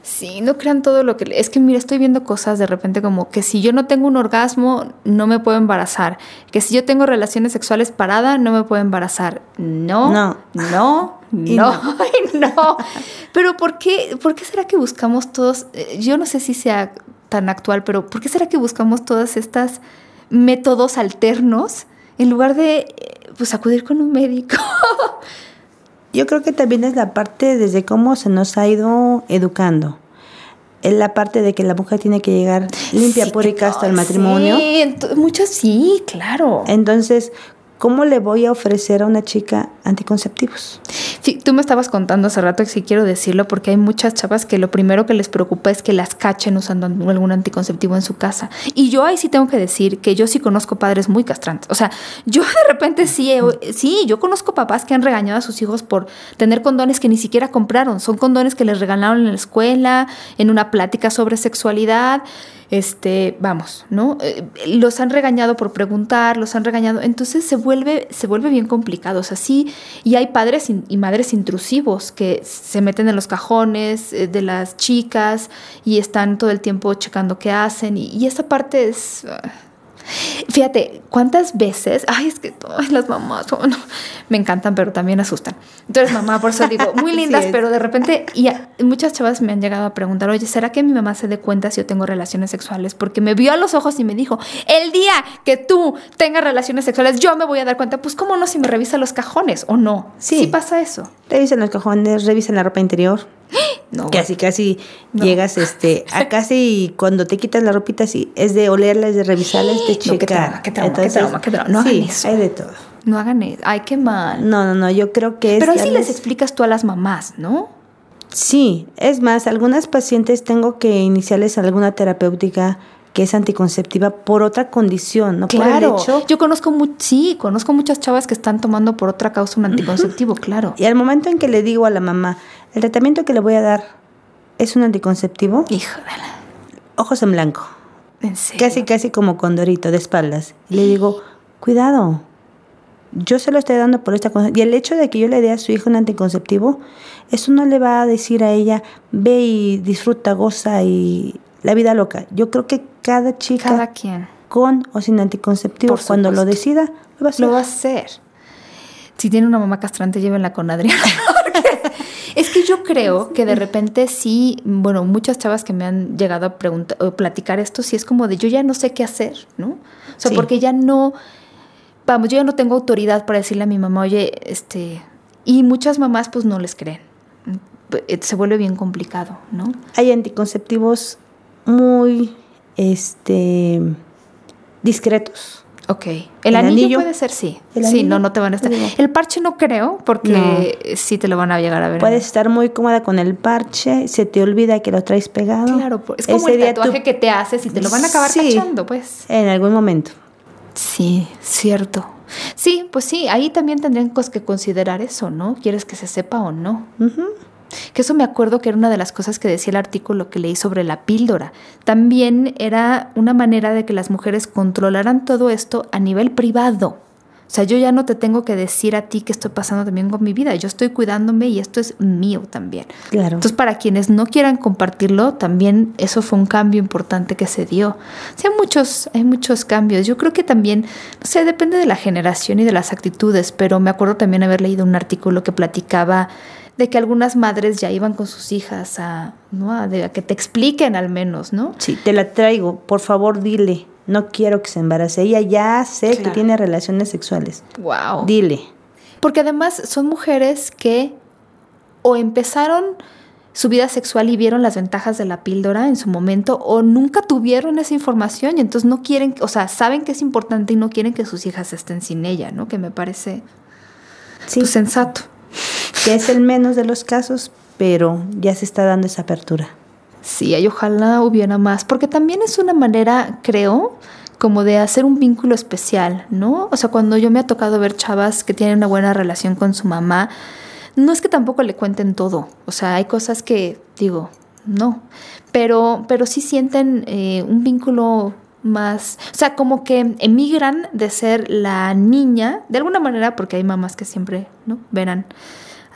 [SPEAKER 3] Sí, no crean todo lo que... Es que, mira, estoy viendo cosas de repente como que si yo no tengo un orgasmo, no me puedo embarazar. Que si yo tengo relaciones sexuales parada, no me puedo embarazar. No,
[SPEAKER 4] No.
[SPEAKER 3] no, *laughs*
[SPEAKER 4] Y
[SPEAKER 3] no,
[SPEAKER 4] no. *laughs*
[SPEAKER 3] no. Pero ¿por qué, ¿por qué será que buscamos todos... eh, Yo no sé si sea tan actual, pero ¿por qué será que buscamos todas estas métodos alternos en lugar de, eh, pues, acudir con un médico? *laughs*
[SPEAKER 4] Yo creo que también es la parte desde cómo se nos ha ido educando. Es la parte de que la mujer tiene que llegar limpia,
[SPEAKER 3] Sí,
[SPEAKER 4] pura y casta al matrimonio.
[SPEAKER 3] Sí, muchos sí, claro.
[SPEAKER 4] Entonces, ¿cómo le voy a ofrecer a una chica anticonceptivos?
[SPEAKER 3] Sí, tú me estabas contando hace rato que sí quiero decirlo porque hay muchas chavas que lo primero que les preocupa es que las cachen usando algún anticonceptivo en su casa. Y yo ahí sí tengo que decir que yo sí conozco padres muy castrantes. O sea, *laughs* yo de repente sí, he- sí, yo conozco papás que han regañado a sus hijos por tener condones que ni siquiera compraron. Son condones que les regalaron en la escuela, en una plática sobre sexualidad. Este, vamos, ¿no? Eh, los han regañado por preguntar, los han regañado. Entonces se vuelve, se vuelve bien complicado. O sea, sí, y hay padres y madres intrusivos que se meten en los cajones eh, de las chicas y están todo el tiempo checando qué hacen. Y, y esa parte es. ah, Fíjate, ¿cuántas veces? Ay, es que todas las mamás oh, no, me encantan, pero también asustan. Entonces, mamá, por eso digo, *laughs* muy lindas, pero de repente, y muchas chavas me han llegado a preguntar, oye, ¿será que mi mamá se dé cuenta si yo tengo relaciones sexuales? Porque me vio a los ojos y me dijo, el día que tú tengas relaciones sexuales, yo me voy a dar cuenta. Pues, ¿cómo no si me revisa los cajones o no?
[SPEAKER 4] Sí.
[SPEAKER 3] pasa eso.
[SPEAKER 4] Revisen los cajones, revisen la ropa interior. *gasps* No, casi, casi llegas este, *laughs* a casi y cuando te quitas la ropita así, es de olerla, es de revisarla, es de checar.
[SPEAKER 3] No, trauma, trauma, trauma, No hagan eso.
[SPEAKER 4] hay de todo.
[SPEAKER 3] No hagan eso. Ay, qué mal.
[SPEAKER 4] No, no, no, yo creo que es...
[SPEAKER 3] Pero ahí sí les explicas tú a las mamás, ¿no?
[SPEAKER 4] Sí, es más, algunas pacientes tengo que iniciarles alguna terapéutica que es anticonceptiva por otra condición, ¿no?
[SPEAKER 3] Claro, yo conozco, sí, conozco muchas chavas que están tomando por otra causa un anticonceptivo, claro.
[SPEAKER 4] Y al momento en que le digo a la mamá, el tratamiento que le voy a dar es un anticonceptivo,
[SPEAKER 3] hijo
[SPEAKER 4] ojos en blanco,
[SPEAKER 3] ¿En serio?
[SPEAKER 4] casi casi como condorito de espaldas. Y le digo, cuidado, yo se lo estoy dando por esta cosa. Y el hecho de que yo le dé a su hijo un anticonceptivo, eso no le va a decir a ella, ve y disfruta, goza y la vida loca. Yo creo que cada chica,
[SPEAKER 3] cada quien,
[SPEAKER 4] con o sin anticonceptivo, cuando lo decida, lo va a hacer.
[SPEAKER 3] Lo va a hacer. Si tiene una mamá castrante, llévenla con Adriana. *laughs* es que yo creo que de repente sí, bueno, muchas chavas que me han llegado a preguntar, o platicar esto, sí es como de yo ya no sé qué hacer, ¿no? O sea, porque ya no, vamos, yo ya no tengo autoridad para decirle a mi mamá, oye, este, y muchas mamás pues no les creen. Se vuelve bien complicado, ¿no?
[SPEAKER 4] Hay anticonceptivos muy este discretos.
[SPEAKER 3] Ok. El, anillo, puede ser, sí. sí, no, no te van a estar. El parche no creo, porque sí te lo van a llegar a ver.
[SPEAKER 4] Puedes estar muy cómoda con el parche, se te olvida que lo traes pegado.
[SPEAKER 3] Claro, es como el tatuaje que te haces y te lo van a acabar cachando, pues.
[SPEAKER 4] En algún momento.
[SPEAKER 3] Sí, cierto. Sí, pues sí, ahí también tendrían que considerar eso, ¿no? ¿Quieres que se sepa o no? Que eso me acuerdo que era una de las cosas que decía el artículo que leí sobre la píldora. También era una manera de que las mujeres controlaran todo esto a nivel privado. O sea, yo ya no te tengo que decir a ti qué estoy pasando también con mi vida. Yo estoy cuidándome y esto es mío también.
[SPEAKER 4] Claro.
[SPEAKER 3] Entonces, para quienes no quieran compartirlo, también eso fue un cambio importante que se dio. O sea, hay muchos, hay muchos cambios. Yo creo que también, no sé, depende de la generación y de las actitudes, pero me acuerdo también haber leído un artículo que platicaba de que algunas madres ya iban con sus hijas a, ¿no? a, que te expliquen al menos, ¿no?
[SPEAKER 4] Sí, te la traigo, por favor dile, no quiero que se embarace. Ella ya sé que tiene relaciones sexuales.
[SPEAKER 3] Wow.
[SPEAKER 4] Dile.
[SPEAKER 3] Porque además son mujeres que o empezaron su vida sexual y vieron las ventajas de la píldora en su momento o nunca tuvieron esa información y entonces no quieren, o sea, saben que es importante y no quieren que sus hijas estén sin ella, ¿no? Que me parece sí. Pues, sensato
[SPEAKER 4] que es el menos de los casos, pero ya se está dando esa apertura.
[SPEAKER 3] Sí, y ojalá hubiera más, porque también es una manera, creo, como de hacer un vínculo especial, ¿no? O sea, cuando yo me ha tocado ver chavas que tienen una buena relación con su mamá, no es que tampoco le cuenten todo, o sea, hay cosas que digo, no, pero, pero sí sienten eh, un vínculo más, o sea, como que emigran de ser la niña, de alguna manera, porque hay mamás que siempre, ¿no? Verán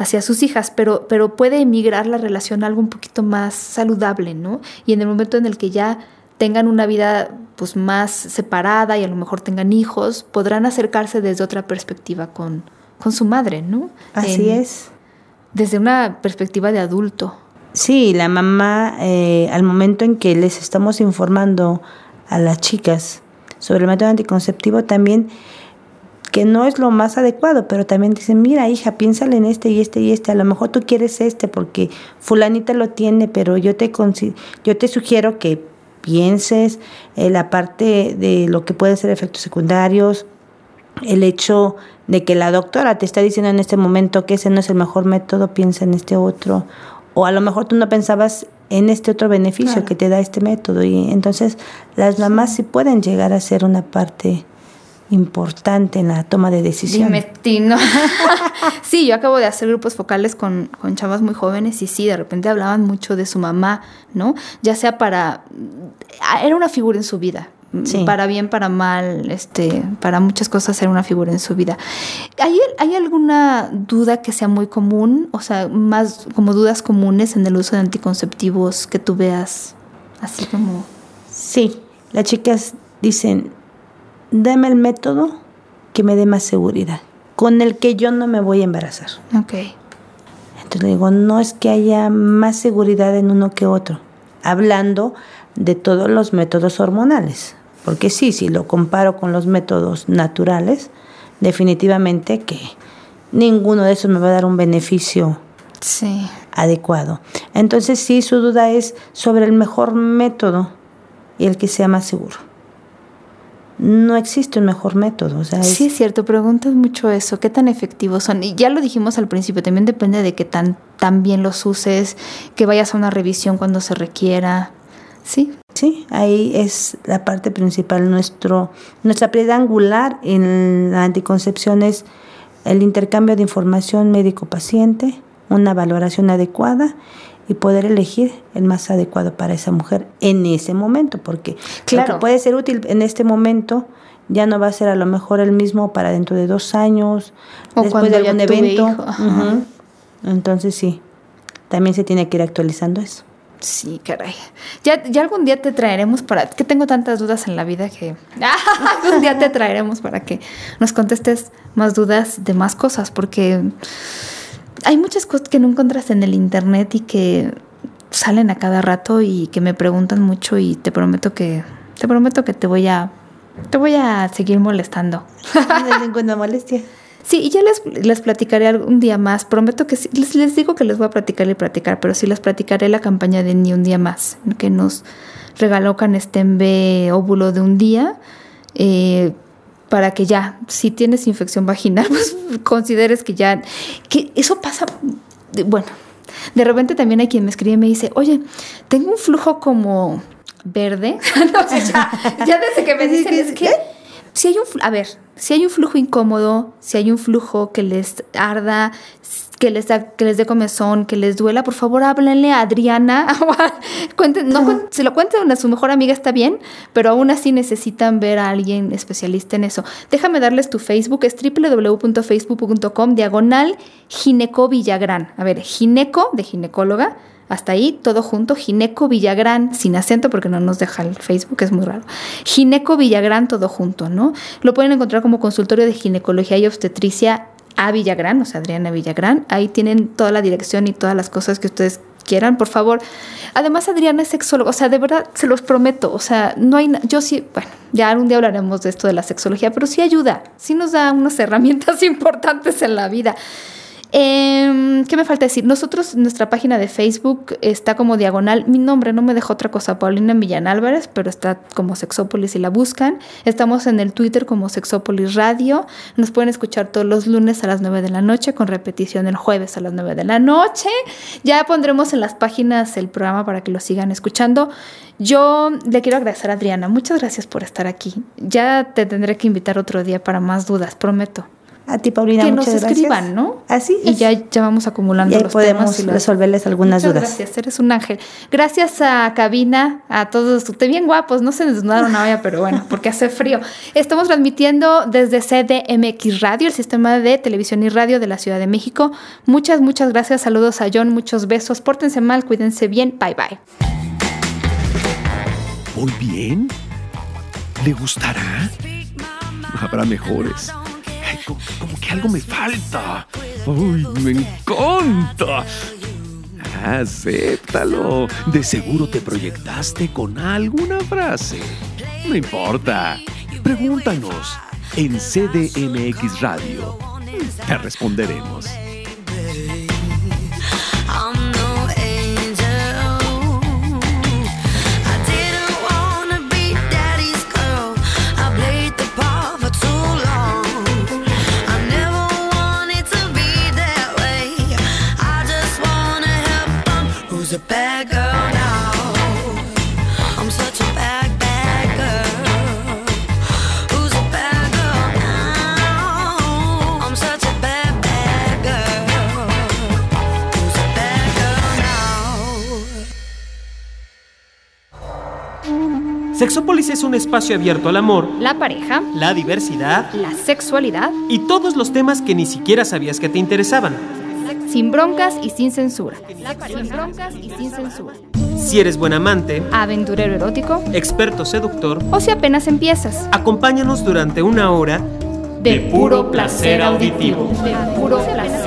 [SPEAKER 3] hacia sus hijas, pero, pero puede emigrar la relación a algo un poquito más saludable, ¿no? Y en el momento en el que ya tengan una vida pues más separada y a lo mejor tengan hijos, podrán acercarse desde otra perspectiva con, con su madre, ¿no?
[SPEAKER 4] Así es.
[SPEAKER 3] Desde una perspectiva de adulto.
[SPEAKER 4] Sí, la mamá, eh, al momento en que les estamos informando a las chicas sobre el método anticonceptivo, también que no es lo más adecuado, pero también dicen, mira hija, piénsale en este y este y este, a lo mejor tú quieres este porque fulanita lo tiene, pero yo te, yo te sugiero que pienses en la parte de lo que pueden ser efectos secundarios, el hecho de que la doctora te está diciendo en este momento que ese no es el mejor método, piensa en este otro, o a lo mejor tú no pensabas en este otro beneficio que te da este método y entonces las mamás sí pueden llegar a ser una parte importante en la toma de decisiones.
[SPEAKER 3] Dime, *laughs* sí, yo acabo de hacer grupos focales con, con chavas muy jóvenes y sí, de repente hablaban mucho de su mamá, ¿no? Ya sea para... Era una figura en su vida, para bien, para mal, este, para muchas cosas era una figura en su vida. ¿Hay, ¿Hay alguna duda que sea muy común? O sea, más como dudas comunes en el uso de anticonceptivos que tú veas, así como...
[SPEAKER 4] Sí, las chicas dicen, dame el método que me dé más seguridad, con el que yo no me voy a embarazar.
[SPEAKER 3] Ok.
[SPEAKER 4] Entonces le digo, no es que haya más seguridad en uno que otro, hablando de todos los métodos hormonales, porque sí, si lo comparo con los métodos naturales, definitivamente que ninguno de esos me va a dar un beneficio
[SPEAKER 3] Sí.
[SPEAKER 4] adecuado. Entonces sí, su duda es sobre el mejor método y el que sea más seguro. No existe un mejor método. O sea, es-
[SPEAKER 3] Sí, es cierto, preguntas mucho eso, qué tan efectivos son. Y ya lo dijimos al principio, también depende de que tan, tan bien los uses, que vayas a una revisión cuando se requiera. Sí,
[SPEAKER 4] Sí, ahí es la parte principal. Nuestro, nuestra piedra angular en la anticoncepción es el intercambio de información médico-paciente, una valoración adecuada y poder elegir el más adecuado para esa mujer en ese momento, porque
[SPEAKER 3] Claro.
[SPEAKER 4] lo que puede ser útil en este momento ya no va a ser a lo mejor el mismo para dentro de dos años,
[SPEAKER 3] O
[SPEAKER 4] después de algún evento.
[SPEAKER 3] hijo, ajá.
[SPEAKER 4] Ujú. Entonces sí, también se tiene que ir actualizando eso.
[SPEAKER 3] sí, caray. Ya, ya algún día te traeremos para, que tengo tantas dudas en la vida que *laughs* algún día te traeremos para que nos contestes más dudas de más cosas, porque hay muchas cosas que no encuentras en el internet y que salen a cada rato y que me preguntan mucho y te prometo que te prometo que te voy a te voy a seguir molestando.
[SPEAKER 4] No hay ninguna molestia. *laughs*
[SPEAKER 3] Sí, y ya les, les platicaré algún día más. Prometo que sí, les, les digo que les voy a platicar y platicar, pero sí les platicaré la campaña de Ni un día más, que nos regaló Canestembe óvulo de un día. eh, para que ya, si tienes infección vaginal, *laughs* pues consideres que ya, que eso pasa, bueno, de repente también hay quien me escribe y me dice, oye, tengo un flujo como verde. *laughs* no sé, ya, ya desde que me *laughs* dicen, es que si hay un, a ver, si hay un flujo incómodo, si hay un flujo que les arda, que les da, que les dé comezón, que les duela, por favor háblenle a Adriana. *laughs* Cuenten, no, se lo cuenten a su mejor amiga está bien, pero aún así necesitan ver a alguien especialista en eso. Déjame darles tu Facebook, es www.facebook.com diagonal gineco Villagrán. A ver, gineco de ginecóloga. Hasta ahí, todo junto, Gineco Villagrán, sin acento porque no nos deja el Facebook, es muy raro. Gineco Villagrán, todo junto, ¿no? Lo pueden encontrar como consultorio de ginecología y obstetricia a Villagrán, o sea, Adriana Villagrán. Ahí tienen toda la dirección y todas las cosas que ustedes quieran, por favor. Además, Adriana es sexóloga, o sea, de verdad, se los prometo, o sea, no hay, yo sí, bueno, ya algún día hablaremos de esto de la sexología, pero sí ayuda, sí nos da unas *laughs* herramientas importantes en la vida. Em, ¿Qué me falta decir? Nosotros, nuestra página de Facebook está como diagonal. Mi nombre no me dejó otra cosa, Paulina Millán Álvarez, pero está como Sexópolis y la buscan. Estamos en el Twitter como Sexópolis Radio. Nos pueden escuchar todos los lunes a las 9 de la noche, con repetición el jueves a las 9 de la noche. Ya pondremos en las páginas el programa para que lo sigan escuchando. Yo le quiero agradecer a Adriana. Muchas gracias por estar aquí. Ya te tendré que invitar otro día para más dudas, prometo
[SPEAKER 4] A ti, Paulina,
[SPEAKER 3] que nos
[SPEAKER 4] muchas gracias.
[SPEAKER 3] escriban, ¿no?
[SPEAKER 4] Así
[SPEAKER 3] Y ya, ya vamos acumulando
[SPEAKER 4] Y ahí
[SPEAKER 3] los
[SPEAKER 4] podemos
[SPEAKER 3] temas y los-
[SPEAKER 4] resolverles algunas
[SPEAKER 3] Muchas
[SPEAKER 4] dudas.
[SPEAKER 3] Gracias, eres un ángel. Gracias a Cabina, a todos, ustedes bien guapos, no se desnudaron ahora, *laughs* pero bueno, porque hace frío. Estamos transmitiendo desde CDMX Radio, el sistema de televisión y radio de la Ciudad de México. Muchas, muchas gracias. Saludos a John, muchos besos. Pórtense mal, cuídense bien. Bye bye.
[SPEAKER 1] ¿Muy bien? ¿Le gustará? Habrá mejores. Como, que algo me falta. ¡Uy, me encanta! Acéptalo. De seguro te proyectaste con alguna frase. No importa. Pregúntanos en CDMX Radio. Te responderemos.
[SPEAKER 5] A bad girl now? I'm such a bad, bad girl. Who's a bad girl now? I'm such a bad, bad girl. Who's a bad girl now?
[SPEAKER 2] Sexópolis es un espacio abierto al amor,
[SPEAKER 3] La pareja,
[SPEAKER 2] la diversidad
[SPEAKER 3] la sexualidad.
[SPEAKER 2] y todos los temas que ni siquiera sabías que te interesaban.
[SPEAKER 3] Sin broncas y sin censura. Sin broncas y sin censura.
[SPEAKER 2] Si eres buen amante,
[SPEAKER 3] Aventurero erótico
[SPEAKER 2] experto seductor,
[SPEAKER 3] o si apenas empiezas.
[SPEAKER 2] acompáñanos durante una hora
[SPEAKER 3] De puro placer auditivo. De puro placer.